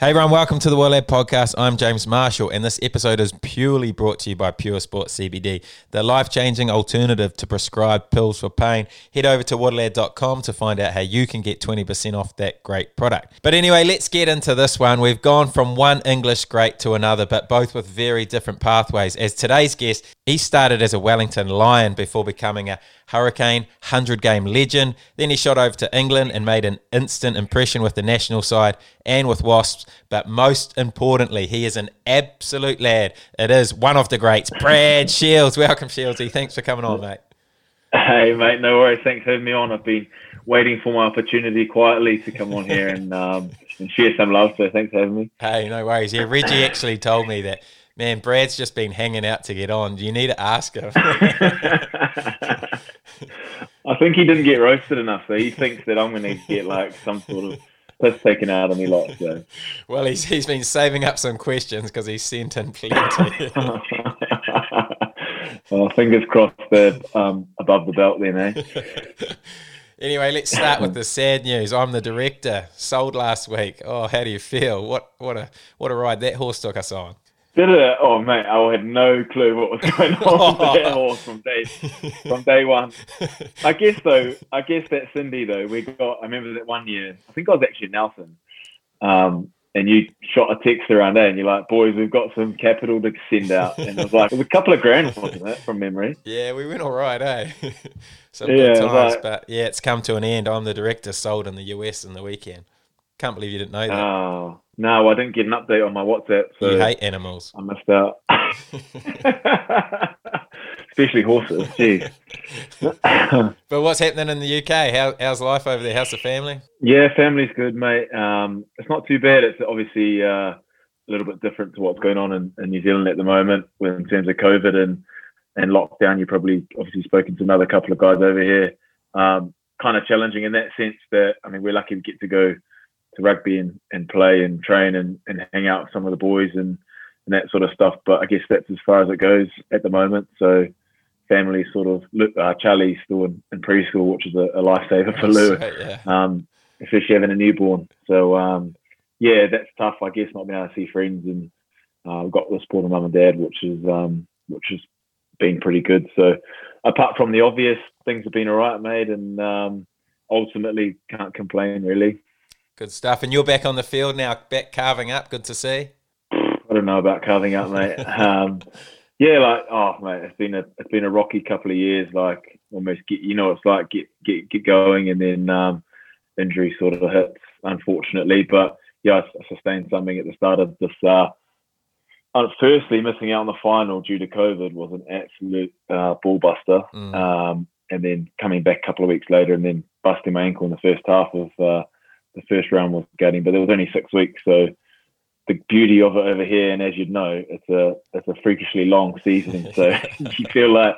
Hey everyone, welcome to the World Lab Podcast. I'm James Marshall, and this episode is purely brought to you by Pure Sport CBD, the life-changing alternative to prescribed pills for pain. Head over to waterlad.com to find out how you can get 20% off that great product. But anyway, let's get into this one. We've gone from one English great to another, but both with very different pathways. As today's guest, he started as a Wellington Lion before becoming a Hurricane 100 game legend. Then he shot over to England and made an instant impression with the national side and with Wasps. But most importantly, he is an absolute lad. It is one of the greats, Brad Shields. Welcome, Shieldsy. Thanks for coming on, mate. Hey, mate. No worries. Thanks for having me on. I've been waiting for my opportunity quietly to come on here and, um, and share some love. So thanks for having me. Hey, no worries. Yeah, Reggie actually told me that man, Brad's just been hanging out to get on. You need to ask him? I think he didn't get roasted enough, so he thinks that I'm going to get like some sort of piss taken out of me lot. So. Well, he's he's been saving up some questions because he's sent in plenty. well, fingers crossed they're um, above the belt then, eh? Anyway, let's start with the sad news. I'm the director. Sold last week. Oh, how do you feel? What what a what a ride that horse took us on. Did it? Oh mate, I had no clue what was going on with that horse from day from day one. I guess though, I guess that Cindy though, we got. I remember that one year. I think I was actually Nelson, um, and you shot a text around there, and you're like, "Boys, we've got some capital to send out." And it was like, it was a couple of grand, wasn't it, from memory? Yeah, we went all right, eh? some yeah, good times, like, but yeah, it's come to an end. I'm the director, sold in the US in the weekend. Can't believe you didn't know that. Oh, no, I didn't get an update on my WhatsApp. So you hate animals. I missed out. Especially horses. Jeez. but what's happening in the UK? How, how's life over there? How's the family? Yeah, family's good, mate. Um, it's not too bad. It's obviously uh, a little bit different to what's going on in, in New Zealand at the moment in terms of COVID and, and lockdown. You've probably obviously spoken to another couple of guys over here. Um, kind of challenging in that sense that, I mean, we're lucky we get to go – to rugby and, and play and train and, and hang out with some of the boys and, and that sort of stuff. But I guess that's as far as it goes at the moment. So family sort of. Uh, Charlie's still in, in, preschool, which is a, a lifesaver for Lou, yeah. um, especially having a newborn. So um, yeah, that's tough. I guess not being able to see friends and uh, I've got the support of mum and dad, which is um, which has been pretty good. So apart from the obvious, things have been all right, mate, and um, ultimately can't complain really. Good stuff. And you're back on the field now, back carving up. Good to see. I don't know about carving up, mate. um, yeah, like oh, mate, it's been a it's been a rocky couple of years. Like almost get you know it's like get get get going, and then um, injury sort of hits, unfortunately. But yeah, I sustained something at the start of this. Uh, firstly, missing out on the final due to COVID was an absolute uh, ball buster. Mm. Um, and then coming back a couple of weeks later, and then busting my ankle in the first half of uh, the first round was getting, but there was only six weeks. So the beauty of it over here, and as you'd know, it's a it's a freakishly long season. So you feel like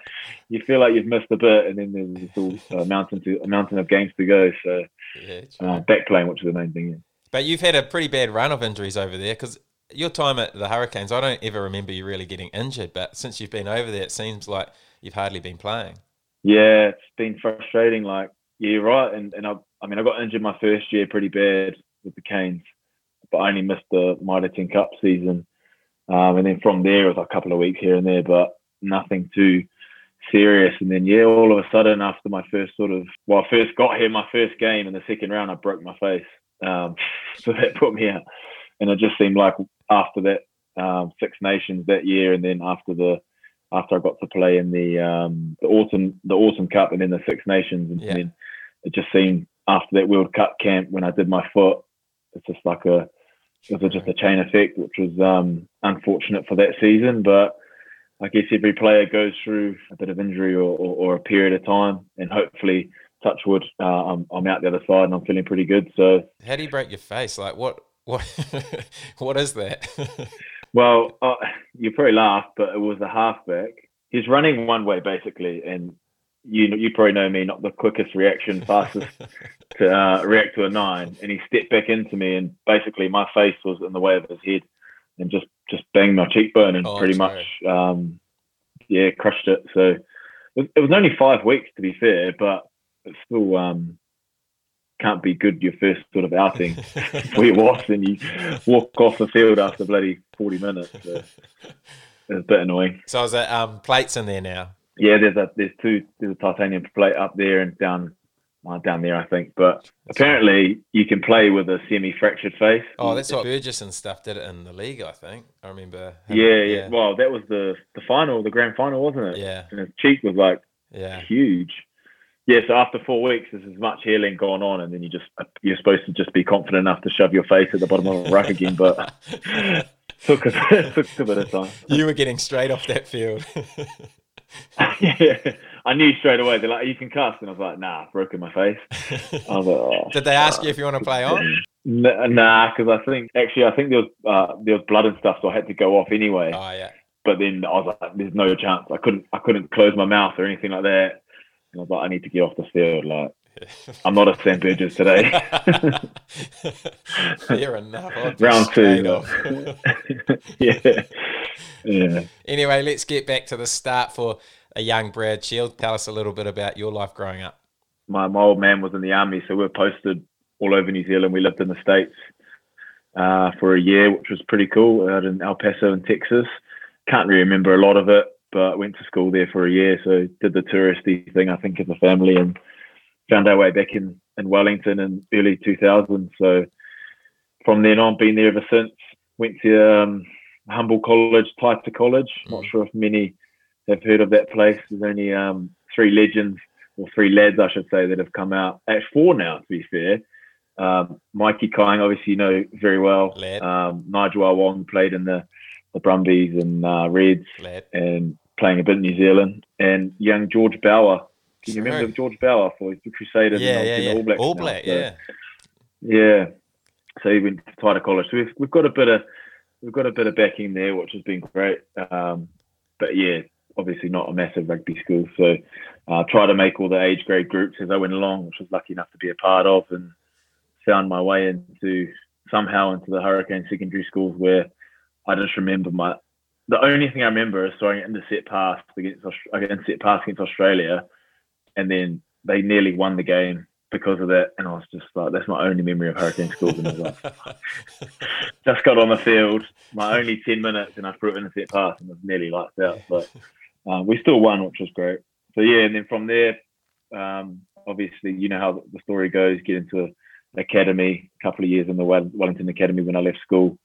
you feel like you've missed a bit, and then there's this a mountain to a mountain of games to go. So yeah, uh, back playing, which is the main thing. Yeah. But you've had a pretty bad run of injuries over there because your time at the Hurricanes, I don't ever remember you really getting injured. But since you've been over there, it seems like you've hardly been playing. Yeah, it's been frustrating. Like yeah, you're right. And and I, I mean, I got injured my first year pretty bad with the Canes, but I only missed the Mitre 10 Cup season. Um, and then from there, it was a couple of weeks here and there, but nothing too serious. And then, yeah, all of a sudden, after my first sort of, well, I first got here, my first game in the second round, I broke my face. Um, so that put me out. And it just seemed like after that um, Six Nations that year, and then after the after I got to play in the um, the autumn the autumn cup and then the Six Nations, and yeah. then it just seemed after that World Cup camp when I did my foot, it's just like a it was just a chain effect, which was um, unfortunate for that season. But I guess every player goes through a bit of injury or, or, or a period of time, and hopefully, touch wood, uh, I'm, I'm out the other side and I'm feeling pretty good. So, how do you break your face? Like what? What? what is that? well, uh, you probably laugh, but it was a halfback. He's running one way basically, and you you probably know me, not the quickest reaction, fastest to uh, react to a nine. And he stepped back into me, and basically my face was in the way of his head, and just just banged my cheekbone, and oh, pretty much um, yeah crushed it. So it was, only five weeks to be fair, but it's still um, can't be good your first sort of outing for your was and you walk off the field after bloody 40 minutes. So it's a bit annoying. So is there um, plates in there now? Yeah, there's a there's two there's a titanium plate up there and down uh, down there, I think. But apparently you can play with a semi-fractured face. Oh, that's what Burgess and stuff did it in the league, I think. I remember. Yeah, yeah, yeah, Well, that was the the final, the grand final, wasn't it? Yeah. And his cheek was like yeah huge. Yeah, so after four weeks, there's as much healing going on, and then you just you're supposed to just be confident enough to shove your face at the bottom of the ruck again, but took a, took a bit of time. You were getting straight off that field. Yeah, I knew straight away. They're like, "You can cast," and I was like, "Nah, broken my face." Like, oh, "Did they ask you if you want to play on?" Nah, because I think actually I think there was uh, there was blood and stuff, so I had to go off anyway. Oh yeah. But then I was like, "There's no chance." I couldn't I couldn't close my mouth or anything like that. And I was like, "I need to get off the field." Like, I'm not a St. Burgess today. Fair enough. Round two. yeah. Yeah. Anyway, let's get back to the start for a young Brad Shield. Tell us a little bit about your life growing up. My, my old man was in the army, so we are posted all over New Zealand. We lived in the States uh, for a year, which was pretty cool, out in El Paso in Texas. Can't really remember a lot of it, but went to school there for a year. So did the touristy thing, I think, as a family and found our way back in, in Wellington in early 2000. So from then on, been there ever since. Went to um, Humble College, Taita College. Not mm. sure if many have heard of that place. There's only um, three legends, or three lads, I should say, that have come out. Actually, four now, to be fair. Um, Mikey Kyng, obviously, you know very well. Um, Nigel Wong played in the, the Brumbies and uh, Reds Lad. and playing a bit in New Zealand. And young George Bower. Can you remember George Bower for the Crusaders? Yeah, yeah, yeah. All Black. All Black, so, yeah. Yeah. So he went to Taita College. So we've, we've got a bit of we've got a bit of backing there, which has been great. Um, but yeah, obviously not a massive rugby school. So uh, try to make all the age grade groups as I went along, which I was lucky enough to be a part of, and found my way into somehow into the Hurricane secondary schools where I just remember my the only thing I remember is throwing into set piece against against set piece against Australia, and then they nearly won the game because of that. And I was just like, that's my only memory of Hurricane schools in my life. just got on the field, my only 10 minutes, and I threw it in the set piece and was nearly lights out. But um, we still won, which was great. So, yeah, and then from there, um, obviously, you know how the story goes get into an academy, a couple of years in the Wellington Academy when I left school.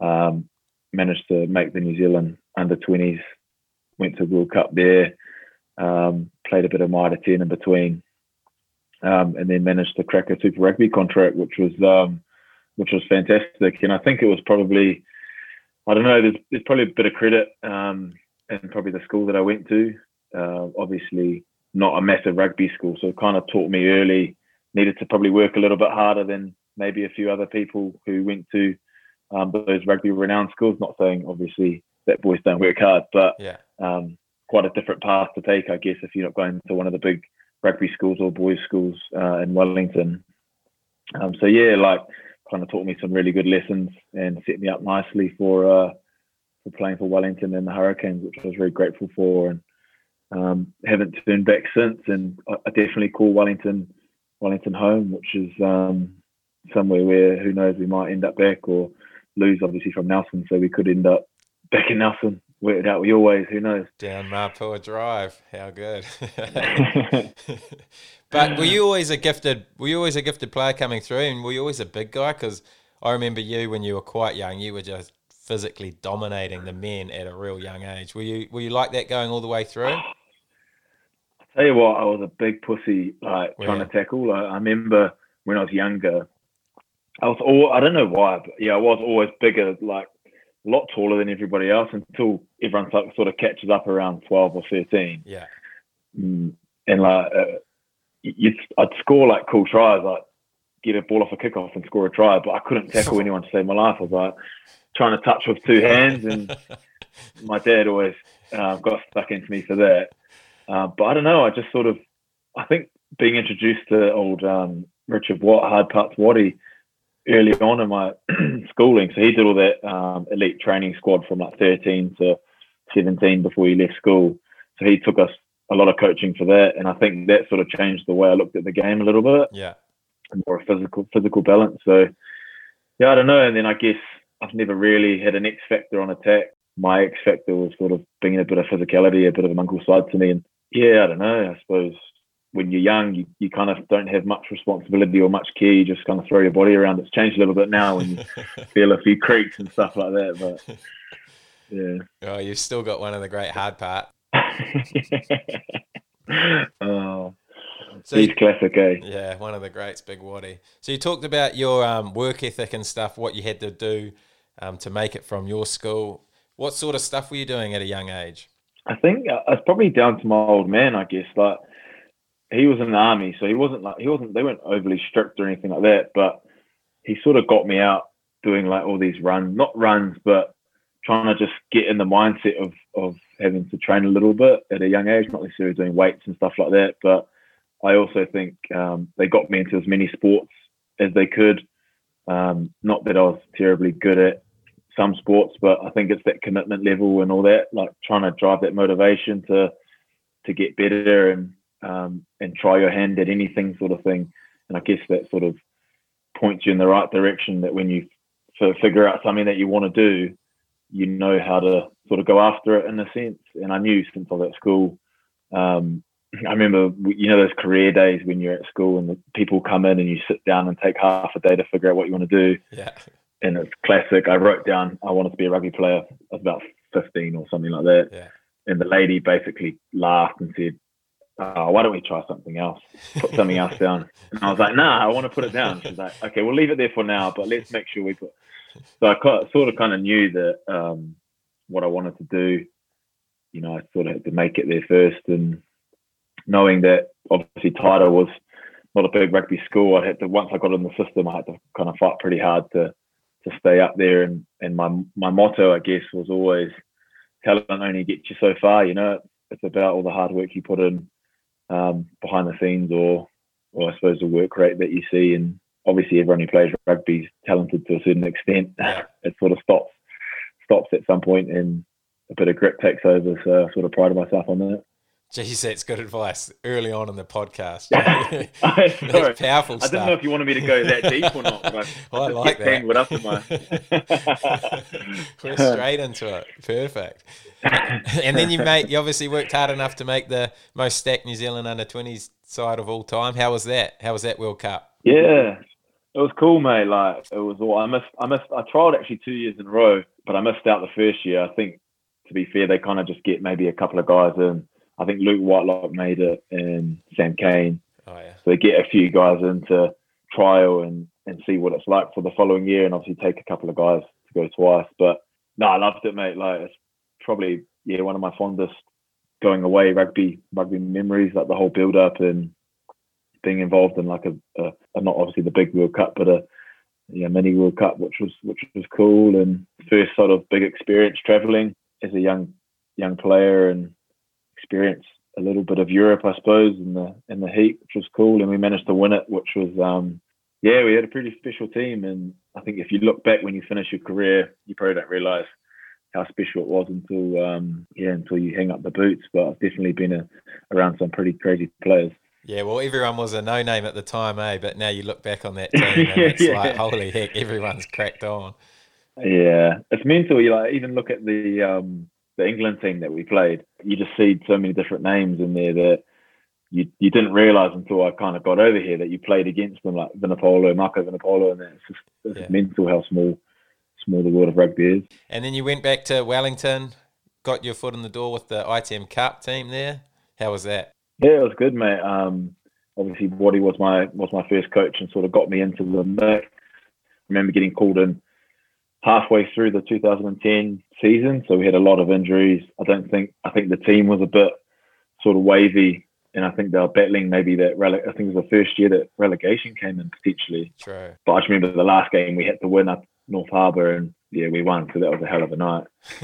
Um, managed to make the New Zealand under 20s, went to World Cup there, um, played a bit of Mitre 10 in between, um, and then managed to crack a Super Rugby contract, which was um, which was fantastic. And I think it was probably, I don't know, there's, there's probably a bit of credit um, and probably the school that I went to. Uh, obviously, not a massive rugby school, so it kind of taught me early. Needed to probably work a little bit harder than maybe a few other people who went to um, those rugby renowned schools. Not saying obviously that boys don't work hard, but yeah. um, quite a different path to take, I guess, if you're not going to one of the big rugby schools or boys schools uh, in Wellington. Um, so yeah, like kind of taught me some really good lessons and set me up nicely for uh, for playing for Wellington and the Hurricanes, which I was very grateful for, and um, haven't turned back since. And I definitely call Wellington Wellington home, which is um, somewhere where who knows we might end up back or lose obviously from Nelson, so we could end up back in Nelson worked out we always who knows down Mapua Drive. How good! but were you always a gifted? Were you always a gifted player coming through, and were you always a big guy? Because I remember you when you were quite young, you were just physically dominating the men at a real young age. Were you were you like that going all the way through? I tell you what, I was a big pussy, like trying to tackle. I, I remember when I was younger, I was all I don't know why, but yeah, I was always bigger, like lot taller than everybody else until everyone sort of catches up around 12 or 13. Yeah. Mm, and like, uh, you'd, I'd score like cool tries, like get a ball off a kickoff and score a try, but I couldn't tackle anyone to save my life. I was like trying to touch with two hands, and my dad always uh, got stuck into me for that. Uh, but I don't know, I just sort of, I think being introduced to old um, Richard Watt, Hard Parts Waddy, early on in my schooling. So he did all that um, elite training squad from like 13 to 17 before he left school. So he took us a lot of coaching for that, and I think that sort of changed the way I looked at the game a little bit. Yeah. more physical physical balance. So yeah, I don't know. And then I guess I've never really had an X factor on attack. My X factor was sort of bringing a bit of physicality, a bit of a uncle side to me. And yeah, I don't know. I suppose when you're young, you, you kind of don't have much responsibility or much care. You just kind of throw your body around. It's changed a little bit now and you feel a few creaks and stuff like that. But yeah. Oh, you've still got one of the great hard part. oh, so he's classic, eh? Yeah, one of the greats, Big Waddy. So you talked about your um, work ethic and stuff, what you had to do um, to make it from your school. What sort of stuff were you doing at a young age? I think uh, it's probably down to my old man. I guess like he was in the army, so he wasn't like he wasn't. They weren't overly strict or anything like that, but he sort of got me out doing like all these runs, not runs, but trying to just get in the mindset of of having to train a little bit at a young age, not necessarily doing weights and stuff like that. But I also think um, they got me into as many sports as they could. Um, not that I was terribly good at some sports, but I think it's that commitment level and all that, like trying to drive that motivation to to get better and um, and try your hand at anything sort of thing. And I guess that sort of points you in the right direction. That when you f- figure out something that you want to do, you know how to sort of go after it in a sense. And I knew since I was at school, um, I remember, you know, those career days when you're at school and the people come in and you sit down and take half a day to figure out what you want to do. Yeah. And it's classic. I wrote down I wanted to be a rugby player. I was about 15 or something like that. Yeah. And the lady basically laughed and said, oh, why don't we try something else? Put something else down. And I was like, nah, I want to put it down. She's like, okay, we'll leave it there for now, but let's make sure we put. So I sort of kind of knew that um, what I wanted to do. You know, I sort of had to make it there first, and knowing that obviously Taita was not a big rugby school, I had to once I got in the system, I had to kind of fight pretty hard to to stay up there. And and my my motto, I guess, was always talent only gets you so far. You know, it's about all the hard work you put in um, behind the scenes, or or I suppose the work rate that you see. And obviously, everyone who plays rugby is talented to a certain extent. it sort of stops stops at some point, and a bit of grit takes over. So I sort of pride myself on that. Geez, that's good advice early on in the podcast. that's powerful I didn't know if you wanted me to go that deep or not. But well, I like that. Up in my... We're straight into it. Perfect. and then you made you obviously worked hard enough to make the most stacked New Zealand under twenties side of all time. How was that? How was that World Cup? Yeah, it was cool, mate. Like it was all I missed. I missed. I tried actually two years in a row, but I missed out the first year. I think, to be fair, they kind of just get maybe a couple of guys in I think Luke Whitelock made it and Sam Cane. Oh, yeah. So they get a few guys into trial and, and see what it's like for the following year and obviously take a couple of guys to go twice. But no, I loved it, mate. Like it's probably yeah, one of my fondest going away rugby rugby memories, like the whole build up and being involved in like a, a, a not obviously the big World Cup, but a yeah, mini World Cup, which was which was cool and first sort of big experience traveling as a young young player and experience a little bit of Europe, I suppose, in the in the heat, which was cool, and we managed to win it, which was um, yeah, we had a pretty special team, and I think if you look back when you finish your career, you probably don't realise how special it was until um, yeah, until you hang up the boots. But I've definitely been a, around some pretty crazy players. Yeah, well, everyone was a no name at the time, eh? But now you look back on that team, and it's yeah. like holy heck, everyone's cracked on. Yeah, it's mental. You like even look at the um, the England team that we played, you just see so many different names in there that you you didn't realise until I kind of got over here that you played against them like Vunipola, Mako Vunipola, and it's just it's yeah. mental how small small the world of rugby is. And then you went back to Wellington, got your foot in the door with the ITM Cup team there. How was that? Yeah, it was good, mate. Um, obviously, Waddy was my was my first coach and sort of got me into the mix. I remember getting called in halfway through the 2010 season, so we had a lot of injuries. I don't think I think the team was a bit sort of wavy, and I think they were battling maybe that. Rele- I think it was the first year that relegation came in potentially. True. But I just remember the last game we had to win up North Harbour, and yeah, we won. So that was a hell of a night.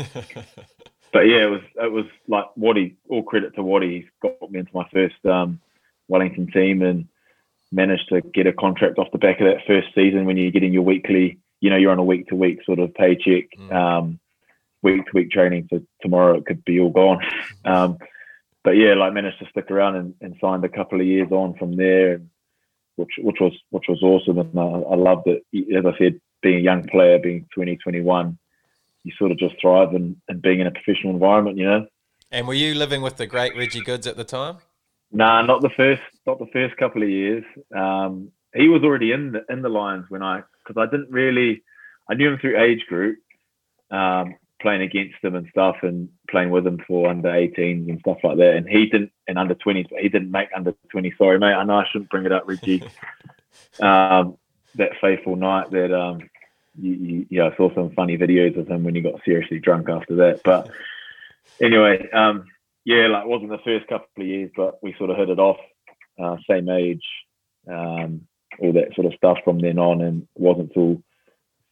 but yeah, it was it was like Waddy. All credit to Waddy. He's got me into my first um, Wellington team and managed to get a contract off the back of that first season when you're getting your weekly you know you're on a week to week sort of paycheck, mm. um, week to week training. So tomorrow it could be all gone. Um, but yeah, like managed to stick around and, and signed a couple of years on from there. Which which was which was awesome. And I, I loved it. As I said, being a young player, being 20, 21, you sort of just thrive and, in being in a professional environment, you know. And were you living with the great Reggie Goodes at the time? Nah, not the first, not the first couple of years. Um, he was already in the in the Lions when I, because I didn't really, I knew him through age group, um, playing against him and stuff, and playing with him for under 18s and stuff like that. And he didn't, and under 20s, but he didn't make under 20. Sorry, mate. I know I shouldn't bring it up, Reggie. um, that faithful night that um, you, you, yeah, I saw some funny videos of him when he got seriously drunk after that. But anyway, um, yeah, like it wasn't the first couple of years, but we sort of hit it off, uh, same age, um, all that sort of stuff from then on, and it wasn't until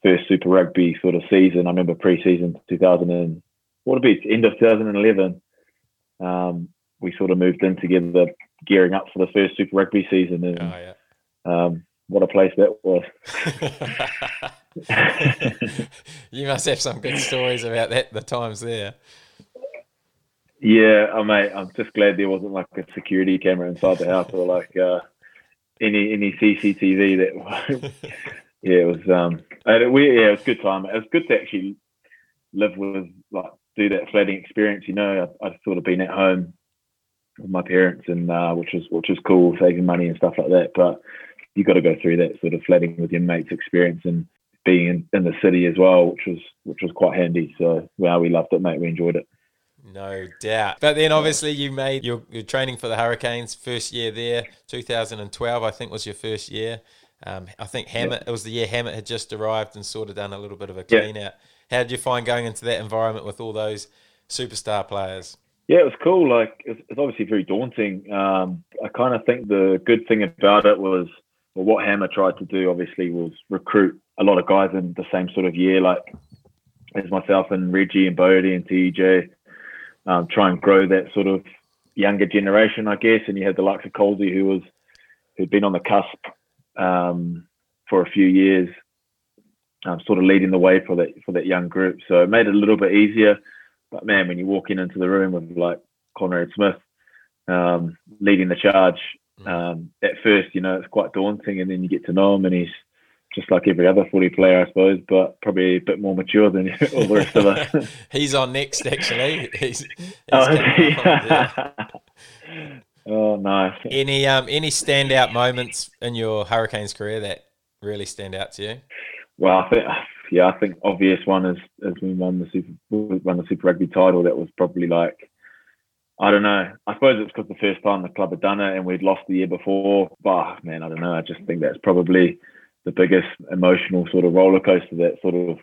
first Super Rugby sort of season. I remember pre-season 2000 and what would it be end of 2011. Um, we sort of moved in together, gearing up for the first Super Rugby season, and oh, yeah. um, what a place that was. you must have some good stories about that. The times there. Yeah, oh, mate, I'm just glad there wasn't like a security camera inside the house or like uh, any any CCTV. That yeah, it was um, we yeah, it was good time. It was good to actually live with like do that flatting experience. You know, I, I've sort of been at home with my parents and uh, which was which was cool, saving money and stuff like that. But you got to go through that sort of flatting with your mates experience and being in, in the city as well, which was which was quite handy. So yeah, we loved it, mate. We enjoyed it. No doubt. But then obviously you made your, your training for the Hurricanes first year there, 2012, I think was your first year. Um, I think Hammett, yep. it was the year Hammett had just arrived and sort of done a little bit of a clean yep. out. How did you find going into that environment with all those superstar players? Yeah, it was cool. Like, it's, it's obviously very daunting. Um, I kind of think the good thing about it was, well, what Hammer tried to do, obviously, was recruit a lot of guys in the same sort of year, like as myself and Reggie and Bodie and TJ um, try and grow that sort of younger generation, I guess. And you had the likes of Colsey, who was who'd been on the cusp um, for a few years, um, sort of leading the way for that for that young group. So it made it a little bit easier. But man, when you walk in into the room with like Conrad Smith um, leading the charge, mm. um, at first, you know, it's quite daunting, and then you get to know him, and he's just like every other footy player, I suppose, but probably a bit more mature than all the rest of us. he's on next, actually. He's, he's oh, yeah. oh, nice. Any um any standout moments in your Hurricanes career that really stand out to you? Well, I think yeah, I think obvious one is as we won the super won the Super Rugby title. That was probably like I don't know. I suppose it's because the first time the club had done it and we'd lost the year before. But man, I don't know. I just think that's probably the biggest emotional sort of roller coaster that sort of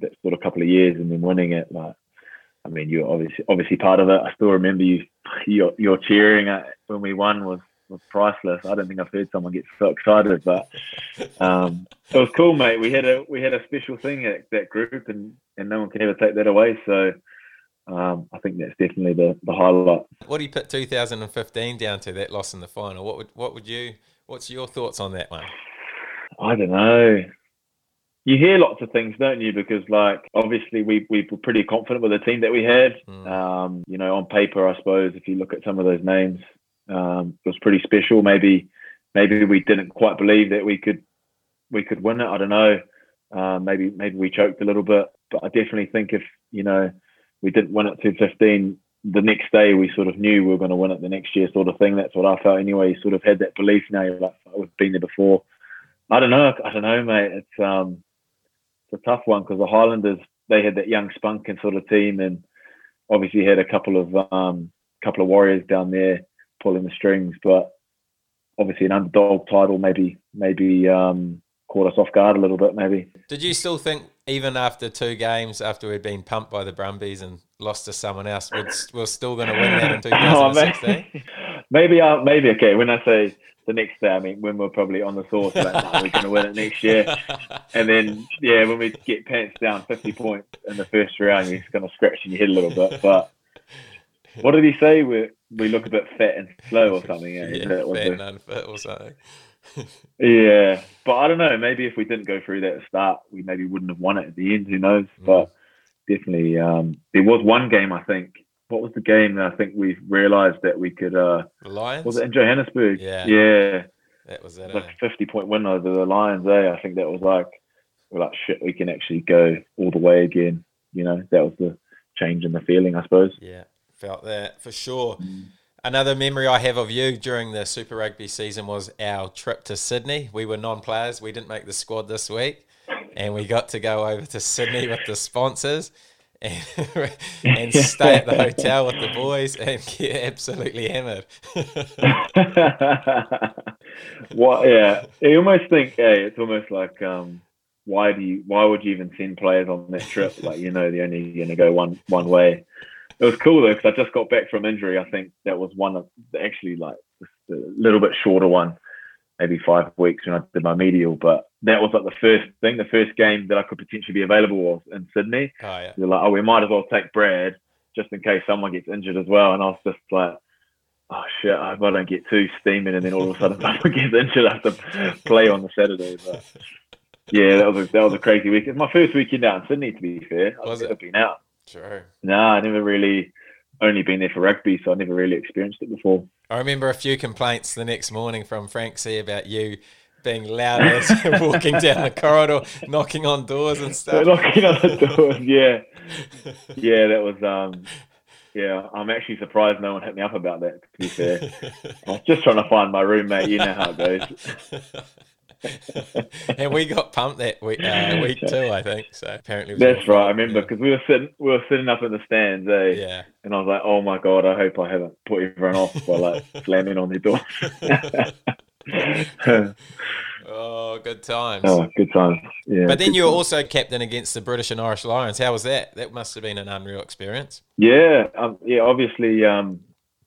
that sort of couple of years and then winning it like I mean you're obviously obviously part of it I still remember you your your cheering when we won was was priceless I don't think I've heard someone get so excited but um, it was cool mate we had a we had a special thing at that group and and no one can ever take that away so um, I think that's definitely the, the highlight. What do you put 2015 down to that loss in the final? What would what would you what's your thoughts on that one? I don't know. You hear lots of things, don't you? Because like obviously we we were pretty confident with the team that we had. Mm. Um, you know, on paper, I suppose if you look at some of those names, um, it was pretty special. Maybe maybe we didn't quite believe that we could we could win it. I don't know. Um, maybe maybe we choked a little bit, but I definitely think if you know we didn't win it to 15, the next day we sort of knew we were going to win it the next year, sort of thing. That's what I felt anyway. You sort of had that belief now. You're like, we've been there before. I don't know. I don't know, mate. It's um, it's a tough one because the Highlanders they had that young spunk and sort of team, and obviously had a couple of um, couple of warriors down there pulling the strings. But obviously an underdog title maybe maybe um, caught us off guard a little bit. Maybe. Did you still think even after two games after we'd been pumped by the Brumbies and lost to someone else, we're, we're still going to win that in 2016? oh, maybe, uh, maybe okay. When I say the next day, I mean, when we're probably on the sauce, like, we're going to win it next year. And then, yeah, when we get pants down 50 points in the first round, you're just going to scratch in your head a little bit. But what did he say? We we look a bit fat and slow or something. Yeah, yeah fat and unfit or something. yeah, but I don't know. Maybe if we didn't go through that start, we maybe wouldn't have won it at the end. Who knows? Mm. But definitely, um, there was one game I think what was the game that I think we realised that we could? Uh, the Lions was it in Johannesburg? Yeah, yeah. that was it. Like eh? a 50 point win over the Lions, eh? I think that was like, we're like, shit, we can actually go all the way again. You know, that was the change in the feeling, I suppose. Yeah, felt that for sure. Another memory I have of you during the Super Rugby season was our trip to Sydney. We were non-players. We didn't make the squad this week, and we got to go over to Sydney with the sponsors and, and stay at the hotel with the boys and get absolutely hammered. what? Yeah, you almost think, hey, it's almost like, um, why do you? Why would you even send players on that trip? Like, you know, they're only going to go one one way. It was cool though because I just got back from injury. I think that was one of actually like a little bit shorter one, maybe five weeks when I did my medial. But that was like the first thing, the first game that I could potentially be available was in Sydney. Oh yeah, They're like, oh, we might as well take Brad just in case someone gets injured as well. And I was just like, oh shit, I hope I don't get too steaming and then all of a sudden someone gets injured. I have to play on the Saturday. But yeah, that was a, that was a crazy week. It's my first weekend out in Sydney, to be fair. I've Was never it? been out. true. No, I never really only been there for rugby, so I never really experienced it before. I remember a few complaints the next morning from Frank C about you being loud as walking down the corridor, knocking on doors and stuff. knocking on the doors, yeah, yeah, that was um, yeah. I'm actually surprised no one hit me up about that. To be fair, I was just trying to find my roommate. You know how it goes. And we got pumped that week, uh, week too, I think. So apparently, That's right. I remember because we were sitting, we were sitting up in the stands, eh? Yeah. And I was like, "Oh my god, I hope I haven't put everyone off by like slamming on their door." Oh, good times. oh, good times. Yeah. but then you were times. also captain against the British and Irish Lions. How was that? That must have been an unreal experience. Yeah, um, yeah. Obviously, um,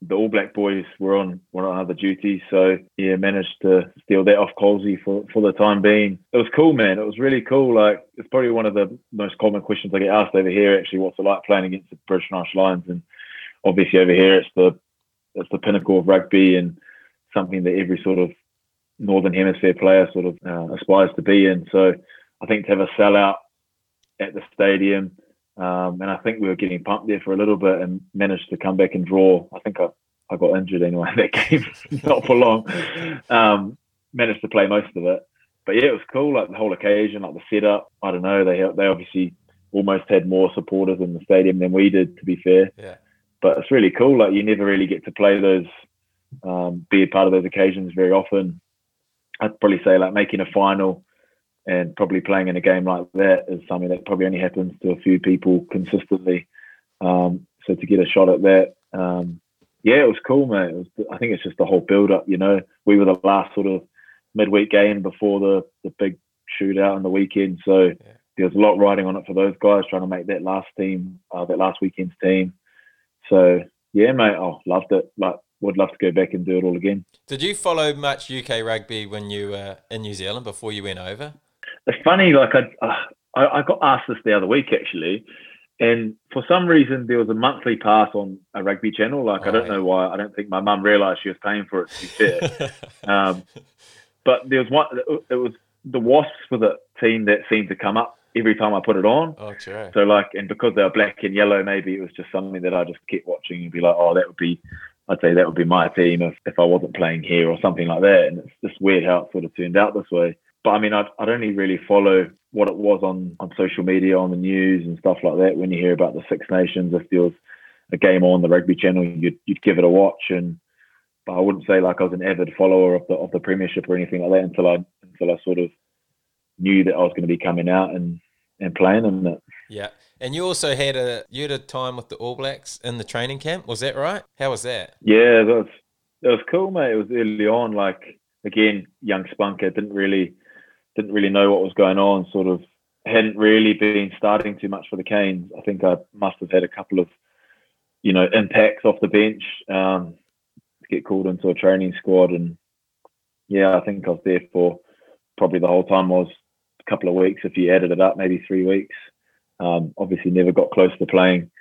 the All Black boys were on were on other duties, so yeah, managed to steal that off Colsey for for the time being. It was cool, man. It was really cool. Like it's probably one of the most common questions I get asked over here. Actually, what's it like playing against the British and Irish Lions? And obviously, over here, it's the it's the pinnacle of rugby and something that every sort of Northern Hemisphere player sort of uh, aspires to be in. So I think to have a sellout at the stadium. Um, and I think we were getting pumped there for a little bit and managed to come back and draw. I think I, I got injured anyway in that game, not for long. Um, managed to play most of it. But yeah, it was cool, like the whole occasion, like the setup. I don't know, they they obviously almost had more supporters in the stadium than we did, to be fair. Yeah. But it's really cool. Like you never really get to play those, um, be a part of those occasions very often. I'd probably say like making a final and probably playing in a game like that is something that probably only happens to a few people consistently. Um, so to get a shot at that, um, yeah, it was cool, mate. It was, I think it's just the whole build up. You know, we were the last sort of midweek game before the the big shootout on the weekend, so Yeah. there was a lot riding on it for those guys trying to make that last team, uh, that last weekend's team. So yeah, mate, oh, loved it. Like, would love to go back and do it all again. Did you follow much UK rugby when you were in New Zealand before you went over? It's funny, like I, uh, I, I got asked this the other week actually, and for some reason there was a monthly pass on a rugby channel. Like I Oh, don't yeah. know why. I don't think my mum realised she was paying for it. To be fair, um, but there was one. It was the Wasps were the team that seemed to come up every time I put it on. oh, true. So like, and because they were black and yellow, maybe it was just something that I just kept watching and be like, oh, that would be. I'd say that would be my team if, if I wasn't playing here or something like that. And it's just weird how it sort of turned out this way. But I mean, I'd, I'd only really follow what it was on, on social media, on the news and stuff like that. When you hear about the Six Nations, if there was a game on the rugby channel, you'd, you'd give it a watch. And but I wouldn't say like I was an avid follower of the of the Premiership or anything like that until I until I sort of knew that I was going to be coming out and and playing in it. Yeah. And you also had a you had a time with the All Blacks in the training camp. Was that right? How was that? Yeah, that was that was cool, mate. It was early on. Like again, young spunker didn't really didn't really know what was going on. Sort of hadn't really been starting too much for the Canes. I think I must have had a couple of you know impacts off the bench um, to get called into a training squad, and yeah, I think I was there for probably the whole time was a couple of weeks. If you added it up, maybe three weeks. Um, obviously, never got close to playing,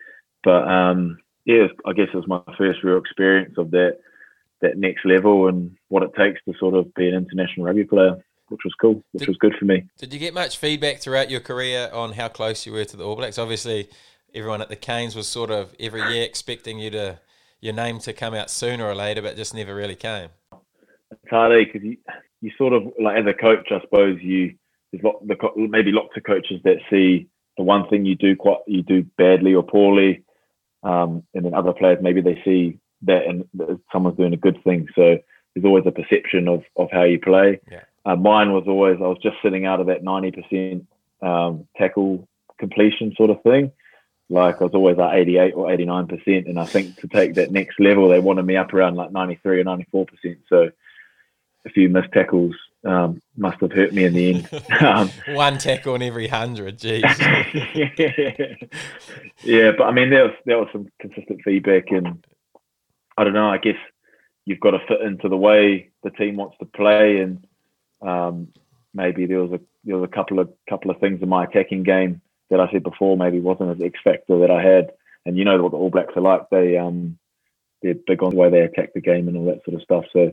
but um, yeah, I guess it was my first real experience of that that next level and what it takes to sort of be an international rugby player, which was cool, which Did- was good for me. Did you get much feedback throughout your career on how close you were to the All Blacks? Obviously, everyone at the Canes was sort of every year expecting you to your name to come out sooner or later, but just never really came. It's hard because you you sort of like as a coach, I suppose you there's lot, the, maybe lots of coaches that see the one thing you do quite you do badly or poorly, um, and then other players maybe they see that and someone's doing a good thing. So there's always a perception of of how you play. Yeah. Uh, mine was always I was just sitting out of that ninety percent um, tackle completion sort of thing. Like I was always like 88 or 89 percent, and I think to take that next level, they wanted me up around like 93 or 94 percent. So a few missed tackles um, must have hurt me in the end. Um, One tackle in every hundred, geez. yeah. yeah, but I mean, there was there was some consistent feedback, and I don't know. I guess you've got to fit into the way the team wants to play, and um, maybe there was a there was a couple of couple of things in my attacking game that I said before maybe wasn't as X factor that I had. And you know what the All Blacks are like; they um they're big on the way they attack the game and all that sort of stuff. So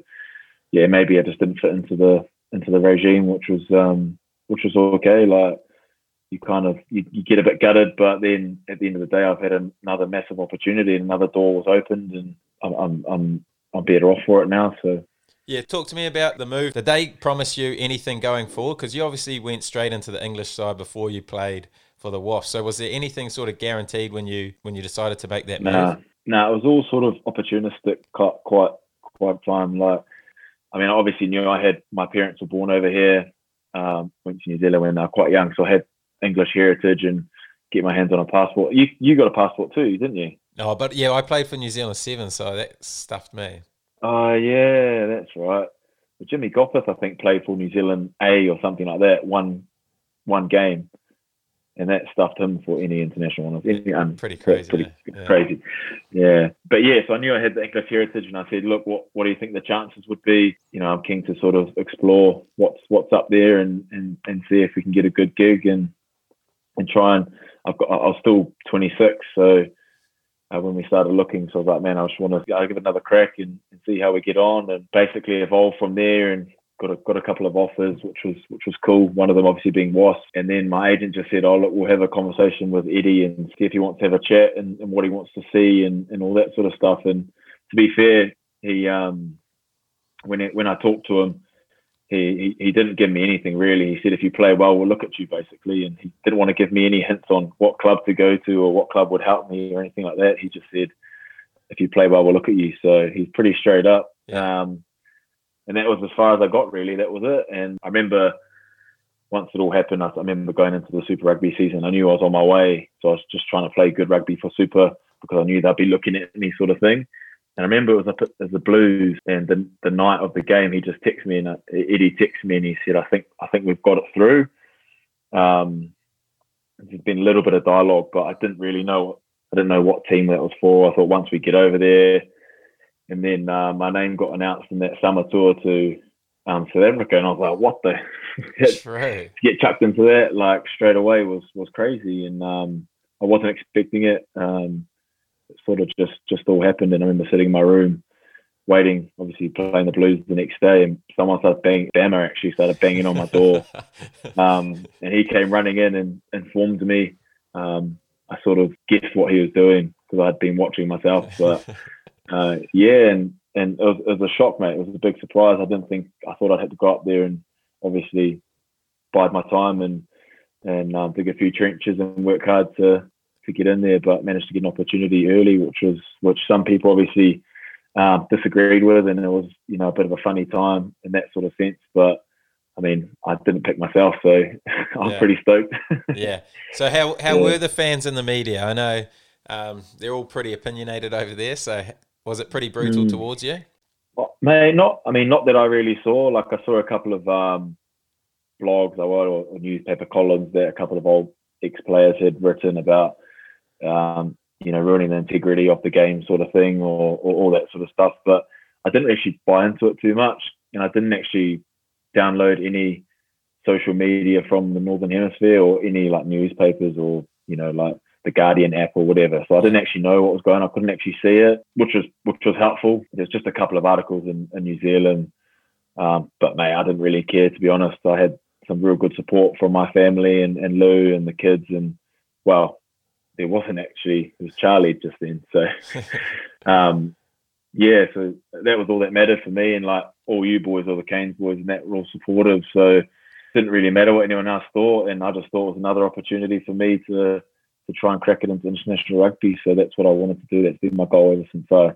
yeah, maybe I just didn't fit into the into the regime, which was um which was okay. Like you kind of you, you get a bit gutted, but then at the end of the day, I've had another massive opportunity, and another door was opened, and I'm I'm I'm, I'm better off for it now. So yeah, talk to me about the move. Did they promise you anything going forward? Because you obviously went straight into the English side before you played for the Wasps. So was there anything sort of guaranteed when you when you decided to make that move? Nah, nah, it was all sort of opportunistic, quite quite quite time. Like, I mean, I obviously knew I had my parents were born over here. Um, went to New Zealand when they were quite young, so I had English heritage and get my hands on a passport. You you got a passport too, didn't you? Oh, but yeah, I played for New Zealand Seven, so that stuffed me. Oh yeah, that's right. Jimmy Gopperth, I think, played for New Zealand A or something like that. One one game, and that stuffed him for any international one. Any, um, pretty crazy. Pretty yeah. crazy. Yeah, but yes, I knew I had the English heritage, and I said, look, what what do you think the chances would be? You know, I'm keen to sort of explore what's what's up there and and and see if we can get a good gig and and try and. I've got. I was still 26, so uh, when we started looking. So I was like, man, I just want to give another crack and, and, see how we get on, and basically evolve from there. And got a, got a couple of offers, which was which was cool. One of them obviously being Wasp, and then my agent just said, oh look, we'll have a conversation with Eddie and see if he wants to have a chat and, and what he wants to see and, and all that sort of stuff. And to be fair, he um when it, when I talked to him he, he, he didn't give me anything really. He said, if you play well, we'll look at you basically. And he didn't want to give me any hints on what club to go to or what club would help me or anything like that. He just said, if you play well, we'll look at you. So he's pretty straight up. Um, and that was as far as I got really. That was it. And I remember once it all happened, I, remember going into the Super Rugby season. I knew I was on my way. So I was just trying to play good rugby for Super because I knew they'd be looking at me sort of thing. And I remember it was up at the Blues, and the, the night of the game, he just texted me, and uh, Eddie texted me, and he said, "I think I think we've got it through." Um, there's been a little bit of dialogue, but I didn't really know. I didn't know what team that was for. I thought once we get over there, and then uh, my name got announced in that summer tour to um, South Africa, and I was like, "What the?" to get chucked into that like straight away was was crazy, and um, I wasn't expecting it. Um, it sort of just just all happened. And I remember sitting in my room waiting, obviously playing the Blues the next day, and someone started banging. Bama actually started banging on my door, um, and he came running in and informed me. Um, I sort of guessed what he was doing because I'd been watching myself, but uh, yeah, and and it was, it was, a shock, mate. It was a big surprise. I didn't think I thought I'd have to go up there and obviously bide my time and and um, dig a few trenches and work hard to to get in there, but managed to get an opportunity early, which was which some people obviously uh, disagreed with, and it was you know a bit of a funny time in that sort of sense. But I mean, I didn't pick myself, so I was yeah. pretty stoked. yeah. So how how yeah. were the fans in the media? I know um, they're all pretty opinionated over there. So was it pretty brutal mm. towards you? Well, may not. I mean, not that I really saw. Like I saw a couple of um, blogs or, or newspaper columns that a couple of old ex players had written about um, you know, ruining the integrity of the game sort of thing or, or all that sort of stuff. But I didn't actually buy into it too much. And I didn't actually download any social media from the Northern Hemisphere or any like newspapers or, you know, like the Guardian app or whatever. So I didn't actually know what was going on. I couldn't actually see it, which was which was helpful. There's just a couple of articles in, in New Zealand. Um, but mate, I didn't really care to be honest. I had some real good support from my family and, and Lou and the kids and well, it wasn't actually it was Charlie just then. So um, yeah, so that was all that mattered for me. And like all you boys, all the Canes boys, and that were all supportive. So didn't really matter what anyone else thought, and I just thought it was another opportunity for me to to try and crack it into international rugby. So that's what I wanted to do. That's been my goal ever since I